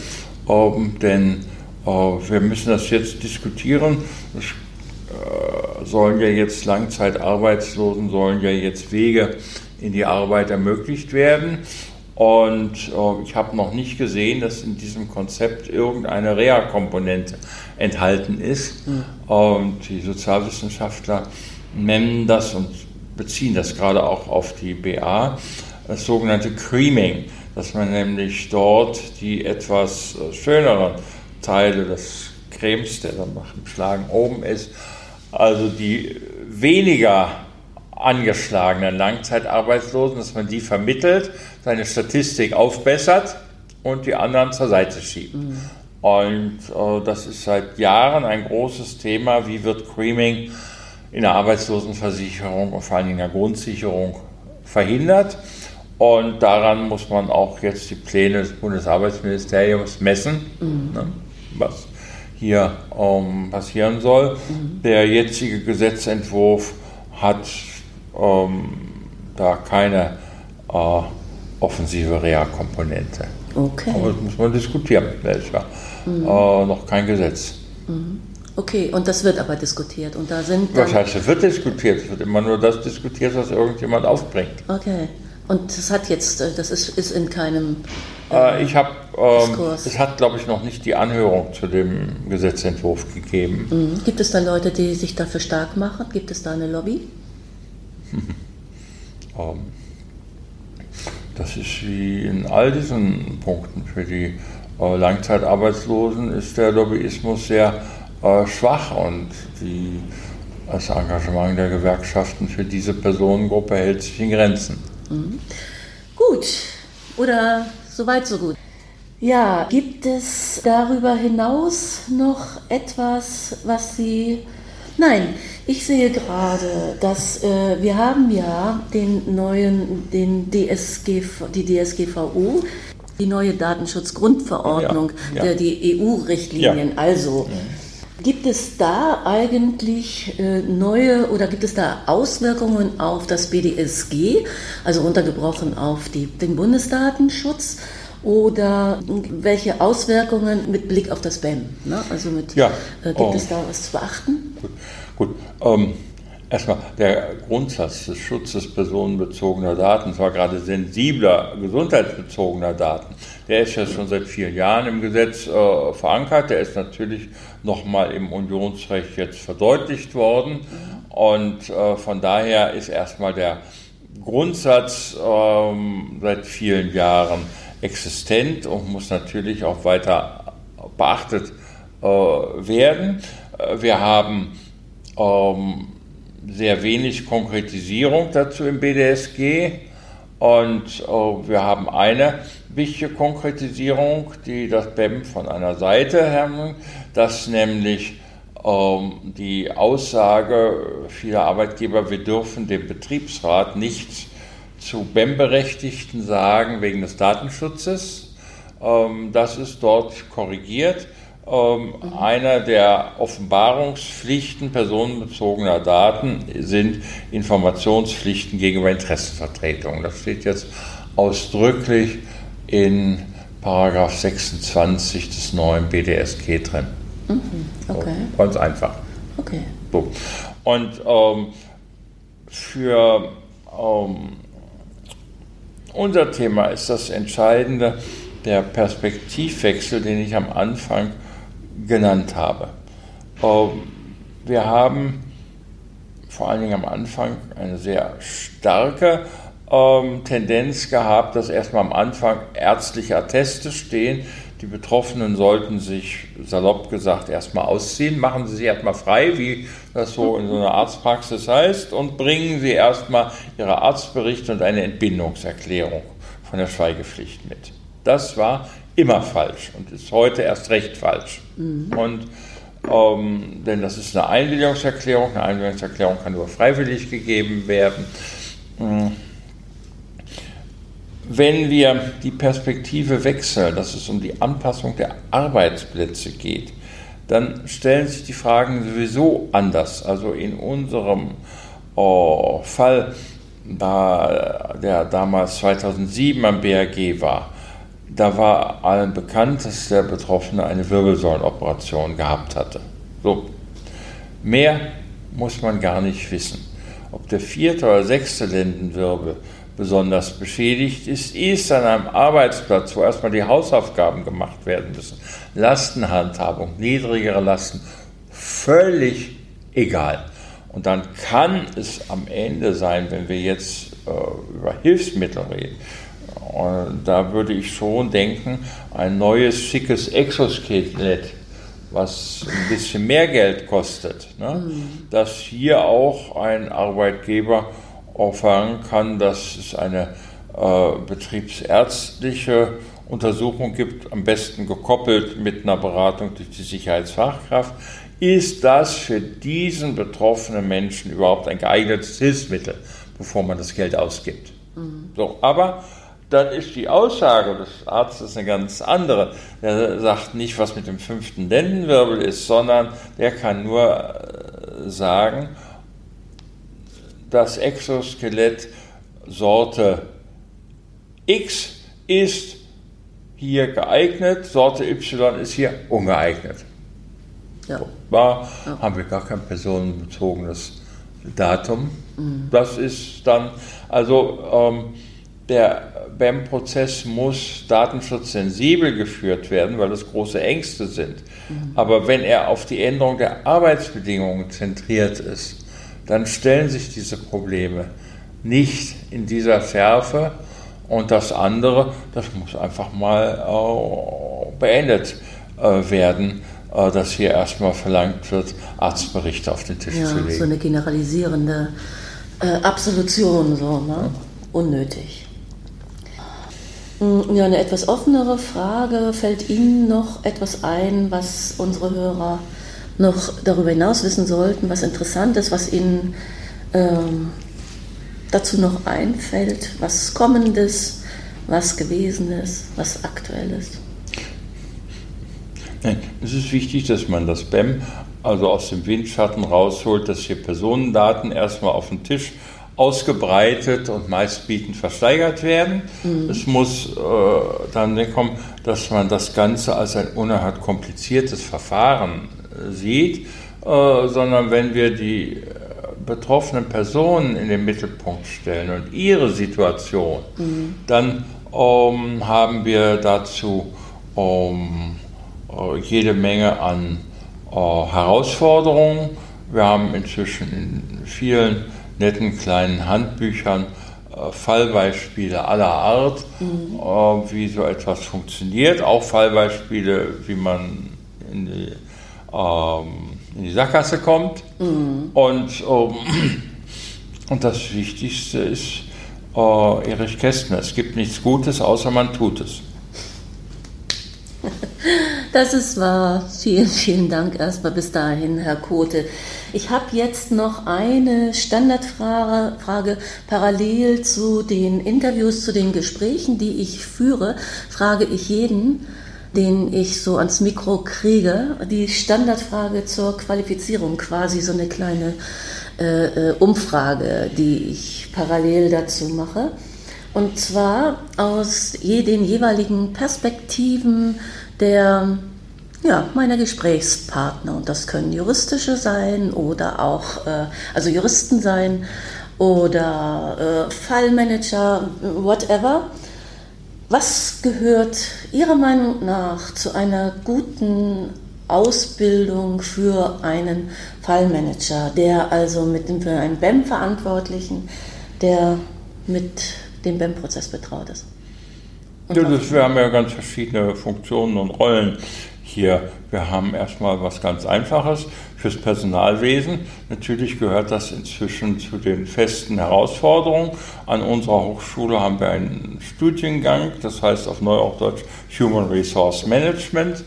ähm, denn äh, wir müssen das jetzt diskutieren. Es äh, sollen ja jetzt Langzeitarbeitslosen, sollen ja jetzt Wege in die Arbeit ermöglicht werden. Und äh, ich habe noch nicht gesehen, dass in diesem Konzept irgendeine Reha-Komponente enthalten ist. Mhm. Und die Sozialwissenschaftler nennen das und beziehen das gerade auch auf die BA, das sogenannte Creaming, dass man nämlich dort die etwas äh, schöneren Teile des Cremes, der dann nach dem Schlagen oben ist, also die weniger angeschlagenen Langzeitarbeitslosen, dass man die vermittelt, seine Statistik aufbessert und die anderen zur Seite schiebt. Mhm. Und äh, das ist seit Jahren ein großes Thema. Wie wird Creaming in der Arbeitslosenversicherung und vor allem in der Grundsicherung verhindert? Und daran muss man auch jetzt die Pläne des Bundesarbeitsministeriums messen, mhm. ne, was hier ähm, passieren soll. Mhm. Der jetzige Gesetzentwurf hat ähm, da keine äh, offensive Reha-Komponente. Okay. Aber das muss man diskutieren, welcher. Mhm. Äh, noch kein Gesetz. Mhm. Okay, und das wird aber diskutiert. Und da sind was heißt, es wird diskutiert? Es wird immer nur das diskutiert, was irgendjemand aufbringt. Okay. Und das hat jetzt, äh, das ist, ist in keinem. Äh, äh ich habe, ähm, es hat, glaube ich, noch nicht die Anhörung zu dem Gesetzentwurf gegeben. Mhm. Gibt es da Leute, die sich dafür stark machen? Gibt es da eine Lobby? ähm, das ist wie in all diesen Punkten. Für die äh, Langzeitarbeitslosen ist der Lobbyismus sehr äh, schwach und die das Engagement der Gewerkschaften für diese Personengruppe hält sich in Grenzen. Mhm. Gut, oder soweit so gut. Ja, gibt es darüber hinaus noch etwas, was Sie... Nein, ich sehe gerade, dass äh, wir haben ja den neuen, den DSG, die DSGVO, die neue Datenschutzgrundverordnung, ja, ja. die EU-Richtlinien. Ja. Also, gibt es da eigentlich äh, neue oder gibt es da Auswirkungen auf das BDSG, also runtergebrochen auf die, den Bundesdatenschutz? Oder welche Auswirkungen mit Blick auf das BEM? Ne? Also mit, ja. äh, gibt oh. es da was zu beachten? Gut, Gut. Ähm, erstmal der Grundsatz des Schutzes personenbezogener Daten, zwar gerade sensibler gesundheitsbezogener Daten, der ist ja schon seit vielen Jahren im Gesetz äh, verankert. Der ist natürlich nochmal im Unionsrecht jetzt verdeutlicht worden. Und äh, von daher ist erstmal der Grundsatz ähm, seit vielen Jahren existent und muss natürlich auch weiter beachtet äh, werden. Äh, wir haben ähm, sehr wenig Konkretisierung dazu im BDSG und äh, wir haben eine wichtige Konkretisierung, die das BEM von einer Seite haben, dass nämlich ähm, die Aussage vieler Arbeitgeber, wir dürfen dem Betriebsrat nichts zu BEM-Berechtigten sagen wegen des Datenschutzes. Ähm, das ist dort korrigiert. Ähm, mhm. Einer der Offenbarungspflichten personenbezogener Daten sind Informationspflichten gegenüber Interessenvertretungen. Das steht jetzt ausdrücklich in Paragraph 26 des neuen BDSG drin. Mhm. Okay. So, ganz einfach. Okay. So. Und ähm, für ähm, unser Thema ist das Entscheidende der Perspektivwechsel, den ich am Anfang genannt habe. Ähm, wir haben vor allen Dingen am Anfang eine sehr starke ähm, Tendenz gehabt, dass erstmal am Anfang ärztliche Atteste stehen. Die Betroffenen sollten sich, salopp gesagt, erstmal ausziehen. Machen Sie sich erstmal frei, wie das so in so einer Arztpraxis heißt, und bringen Sie erstmal Ihre Arztberichte und eine Entbindungserklärung von der Schweigepflicht mit. Das war immer falsch und ist heute erst recht falsch. Mhm. Und ähm, denn das ist eine Einwilligungserklärung. Eine Einwilligungserklärung kann nur freiwillig gegeben werden. Mhm wenn wir die Perspektive wechseln, dass es um die Anpassung der Arbeitsplätze geht, dann stellen sich die Fragen sowieso anders. Also in unserem oh, Fall, da der damals 2007 am BRG war, da war allen bekannt, dass der Betroffene eine Wirbelsäulenoperation gehabt hatte. So, mehr muss man gar nicht wissen. Ob der vierte oder sechste Lendenwirbel besonders beschädigt ist, ist an einem Arbeitsplatz, wo erstmal die Hausaufgaben gemacht werden müssen, Lastenhandhabung, niedrigere Lasten, völlig egal. Und dann kann es am Ende sein, wenn wir jetzt äh, über Hilfsmittel reden, und da würde ich schon denken, ein neues, schickes Exoskelett, was ein bisschen mehr Geld kostet, ne? Mhm. dass hier auch ein Arbeitgeber erfahren kann, dass es eine äh, betriebsärztliche Untersuchung gibt, am besten gekoppelt mit einer Beratung durch die Sicherheitsfachkraft. Ist das für diesen betroffenen Menschen überhaupt ein geeignetes Hilfsmittel, bevor man das Geld ausgibt? Mhm. So, aber dann ist die Aussage des Arztes eine ganz andere. Der sagt nicht, was mit dem fünften Lendenwirbel ist, sondern der kann nur äh, sagen, das Exoskelett Sorte X ist hier geeignet, Sorte Y ist hier ungeeignet. Ja. War, ja. haben wir gar kein personenbezogenes Datum. Mhm. Das ist dann, also ähm, der BEM-Prozess muss datenschutzsensibel geführt werden, weil es große Ängste sind. Mhm. Aber wenn er auf die Änderung der Arbeitsbedingungen zentriert ist, dann stellen sich diese Probleme nicht in dieser Schärfe. Und das andere, das muss einfach mal äh, beendet äh, werden. äh, dass hier erstmal verlangt wird, Arztberichte auf den Tisch ja, zu legen. So eine generalisierende äh, Absolution, so, ne? Ja. Unnötig. Hm, ja, eine etwas offenere Frage. Fällt Ihnen noch etwas ein, was unsere Hörer noch darüber hinaus wissen sollten, was interessant ist, was Ihnen ähm, dazu noch einfällt, was Kommendes, was Gewesenes, was Aktuelles? Nein, es ist wichtig, dass man das BEM also aus dem Windschatten rausholt, dass hier Personendaten erstmal auf den Tisch ausgebreitet und meistbietend versteigert werden. Mhm. Es muss äh, dann kommen, dass man das Ganze als ein unerhört kompliziertes Verfahren sieht, äh, sondern wenn wir die äh, betroffenen Personen in den Mittelpunkt stellen und ihre Situation, mhm. dann ähm, haben wir dazu ähm, äh, jede Menge an äh, Herausforderungen. Wir haben inzwischen in vielen netten kleinen Handbüchern Fallbeispiele aller Art, mhm. äh, wie so etwas funktioniert, auch Fallbeispiele, wie man in die, in die Sackgasse kommt. Mhm. Und, ähm, und das Wichtigste ist äh, Erich Kästner, es gibt nichts Gutes, außer man tut es. Das ist wahr. Vielen, vielen Dank erstmal bis dahin, Herr Kote. Ich habe jetzt noch eine Standardfrage Frage, parallel zu den Interviews, zu den Gesprächen, die ich führe, frage ich jeden, den ich so ans Mikro kriege, die Standardfrage zur Qualifizierung, quasi so eine kleine äh, äh Umfrage, die ich parallel dazu mache. Und zwar aus den jeweiligen Perspektiven der ja, meiner Gesprächspartner. Und das können juristische sein oder auch, äh, also Juristen sein oder äh, Fallmanager, whatever. Was gehört Ihrer Meinung nach zu einer guten Ausbildung für einen Fallmanager, der also mit dem, für einen BEM-Verantwortlichen, der mit dem BEM-Prozess betraut ist? Ja, das, wir haben ja ganz verschiedene Funktionen und Rollen hier. Wir haben erstmal was ganz Einfaches fürs Personalwesen. Natürlich gehört das inzwischen zu den festen Herausforderungen. An unserer Hochschule haben wir einen Studiengang, das heißt auf Neudeutsch Human Resource Management.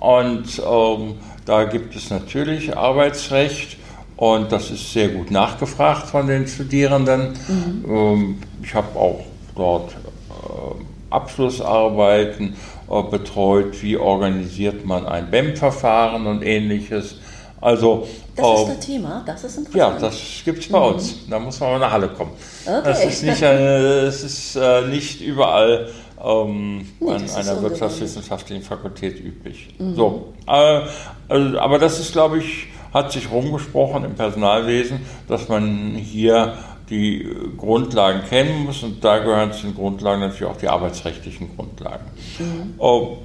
Und ähm, da gibt es natürlich Arbeitsrecht. Und das ist sehr gut nachgefragt von den Studierenden. Mhm. Ähm, ich habe auch dort äh, Abschlussarbeiten äh, betreut, wie organisiert man ein BEM-Verfahren und ähnliches. Also, das äh, ist das Thema, das ist interessant. Ja, das gibt es bei mhm. uns. Da muss man mal nach Halle kommen. Okay. Das ist nicht, eine, das ist, äh, nicht überall ähm, nee, an einer wirtschaftswissenschaftlichen Fakultät üblich. Mhm. So, äh, also, aber das ist, glaube ich, hat sich rumgesprochen im Personalwesen, dass man hier die Grundlagen kennen muss und da gehören zu den Grundlagen natürlich auch die arbeitsrechtlichen Grundlagen. Mhm. Oh,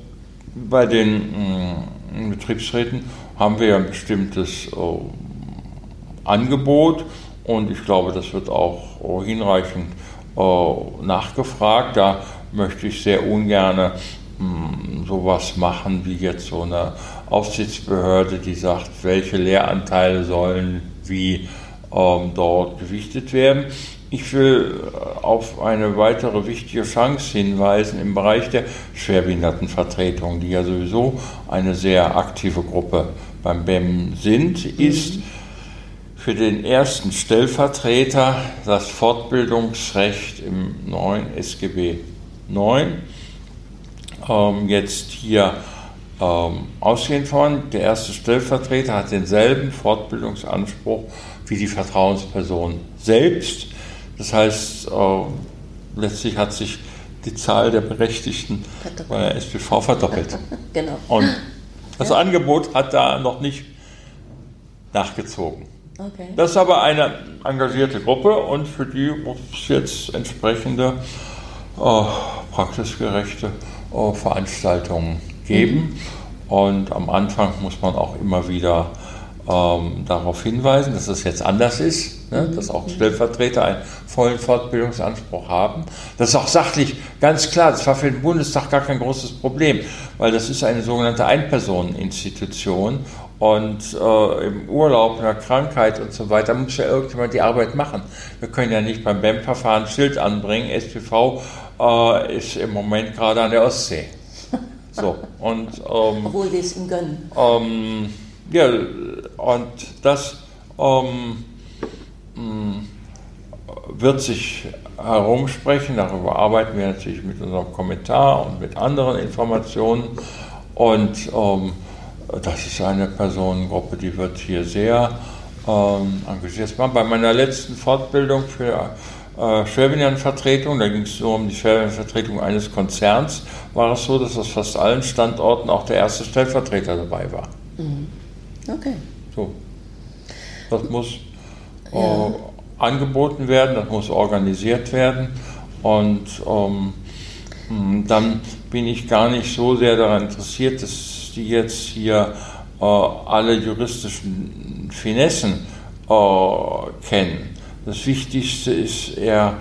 bei den mh, mm, Betriebsräten haben wir ein bestimmtes oh, Angebot und ich glaube, das wird auch oh, hinreichend oh, nachgefragt. Da möchte ich sehr ungern mm, sowas machen wie jetzt so eine Aufsichtsbehörde, die sagt, welche Lehranteile sollen wie ähm, dort gewichtet werden. Ich will äh, auf eine weitere wichtige Chance hinweisen im Bereich der Schwerbehindertenvertretung, die ja sowieso eine sehr aktive Gruppe beim BEM sind, mhm. ist für den ersten Stellvertreter das Fortbildungsrecht im neuen SGB 9 ähm, jetzt hier ähm, ausgehend von. Der erste Stellvertreter hat denselben Fortbildungsanspruch wie die Vertrauensperson selbst. Das heißt, äh, letztlich hat sich die Zahl der Berechtigten bei der SPV verdoppelt. genau. Und das ja. Angebot hat da noch nicht nachgezogen. Okay. Das ist aber eine engagierte Gruppe und für die muss es jetzt entsprechende äh, praxisgerechte äh, Veranstaltungen geben. Mhm. Und am Anfang muss man auch immer wieder ähm, darauf hinweisen, dass es jetzt anders ist. Ne? dass auch Stellvertreter einen vollen Fortbildungsanspruch haben. Das ist auch sachlich ganz klar, das war für den Bundestag gar kein großes Problem, weil das ist eine sogenannte Einpersoneninstitution und äh, im Urlaub, in der Krankheit und so weiter muss ja irgendjemand die Arbeit machen. Wir können ja nicht beim BEM-Verfahren Schild anbringen, SPV äh, ist im Moment gerade an der Ostsee. So, und, ähm, Obwohl wir es ihm gönnen. Ähm, ja, und das ähm, wird sich herumsprechen. Darüber arbeiten wir natürlich mit unserem Kommentar und mit anderen Informationen. Und ähm, das ist eine Personengruppe, die wird hier sehr ähm, engagiert. Bei meiner letzten Fortbildung für äh, Schwerbehindertenvertretung, da ging es so um die Schwerbehindertenvertretung eines Konzerns, war es so, dass aus fast allen Standorten auch der erste Stellvertreter dabei war. Mhm. Okay. So. Das muss äh, ja. angeboten werden, das muss organisiert werden und ähm, hm, dann bin ich gar nicht so sehr daran interessiert, dass die jetzt hier äh, alle juristischen Finessen äh, kennen das Wichtigste ist eher,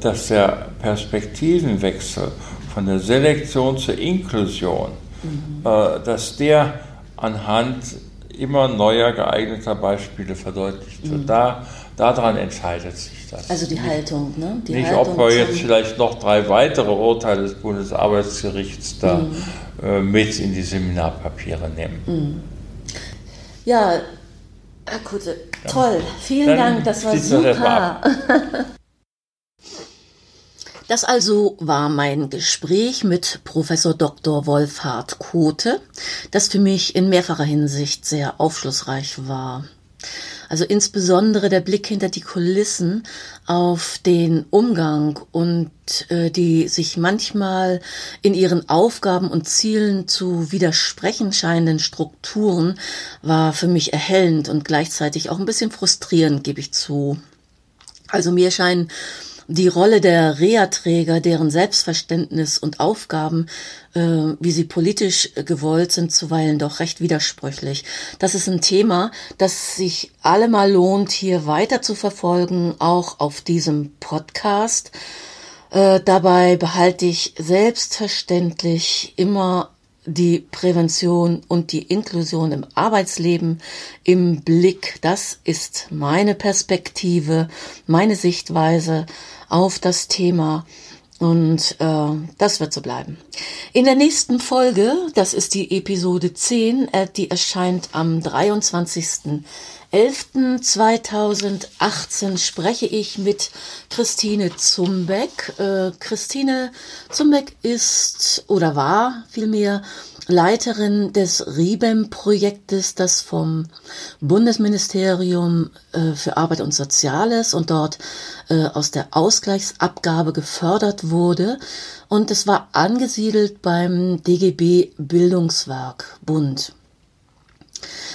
dass der Perspektivenwechsel von der Selektion zur Inklusion, mhm. äh, dass der anhand immer neuer geeigneter Beispiele verdeutlicht wird. Mhm. Da, daran entscheidet sich das. Also die nicht, Haltung, ne? Die nicht, Haltung ob wir jetzt vielleicht noch drei weitere Urteile des Bundesarbeitsgerichts da mhm. äh, mit in die Seminarpapiere nehmen. Mhm. Ja, Herr Kutte, toll. Vielen Dank, das war super. Das also war mein Gespräch mit Professor Dr. Wolfhard Kote, das für mich in mehrfacher Hinsicht sehr aufschlussreich war. Also insbesondere der Blick hinter die Kulissen auf den Umgang und äh, die sich manchmal in ihren Aufgaben und Zielen zu widersprechen scheinenden Strukturen war für mich erhellend und gleichzeitig auch ein bisschen frustrierend, gebe ich zu. Also mir scheinen die Rolle der Reha-Träger, deren Selbstverständnis und Aufgaben, äh, wie sie politisch gewollt sind, zuweilen doch recht widersprüchlich. Das ist ein Thema, das sich allemal lohnt, hier weiter zu verfolgen, auch auf diesem Podcast. Äh, dabei behalte ich selbstverständlich immer die Prävention und die Inklusion im Arbeitsleben im Blick. Das ist meine Perspektive, meine Sichtweise auf das Thema. Und äh, das wird so bleiben. In der nächsten Folge, das ist die Episode 10, äh, die erscheint am 23.11.2018, spreche ich mit Christine Zumbeck. Äh, Christine Zumbeck ist oder war vielmehr Leiterin des RIBEM-Projektes, das vom Bundesministerium äh, für Arbeit und Soziales und dort äh, aus der Ausgleichsabgabe gefördert wurde. Und es war angesiedelt beim DGB Bildungswerk Bund.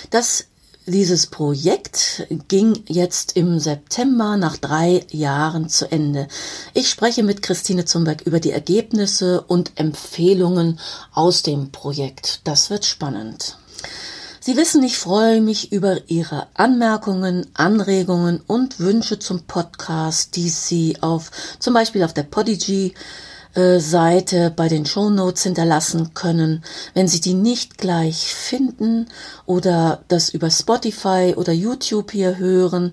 Das dieses Projekt ging jetzt im September nach drei Jahren zu Ende. Ich spreche mit Christine Zumberg über die Ergebnisse und Empfehlungen aus dem Projekt. Das wird spannend. Sie wissen, ich freue mich über Ihre Anmerkungen, Anregungen und Wünsche zum Podcast, die Sie auf zum Beispiel auf der Podigy äh, Seite bei den Show Notes hinterlassen können. Wenn Sie die nicht gleich finden oder das über Spotify oder YouTube hier hören,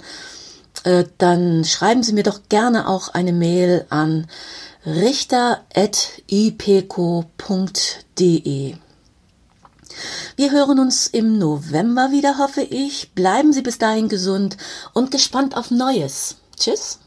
äh, dann schreiben Sie mir doch gerne auch eine Mail an richter.ipeco.de. Wir hören uns im November wieder, hoffe ich. Bleiben Sie bis dahin gesund und gespannt auf Neues. Tschüss.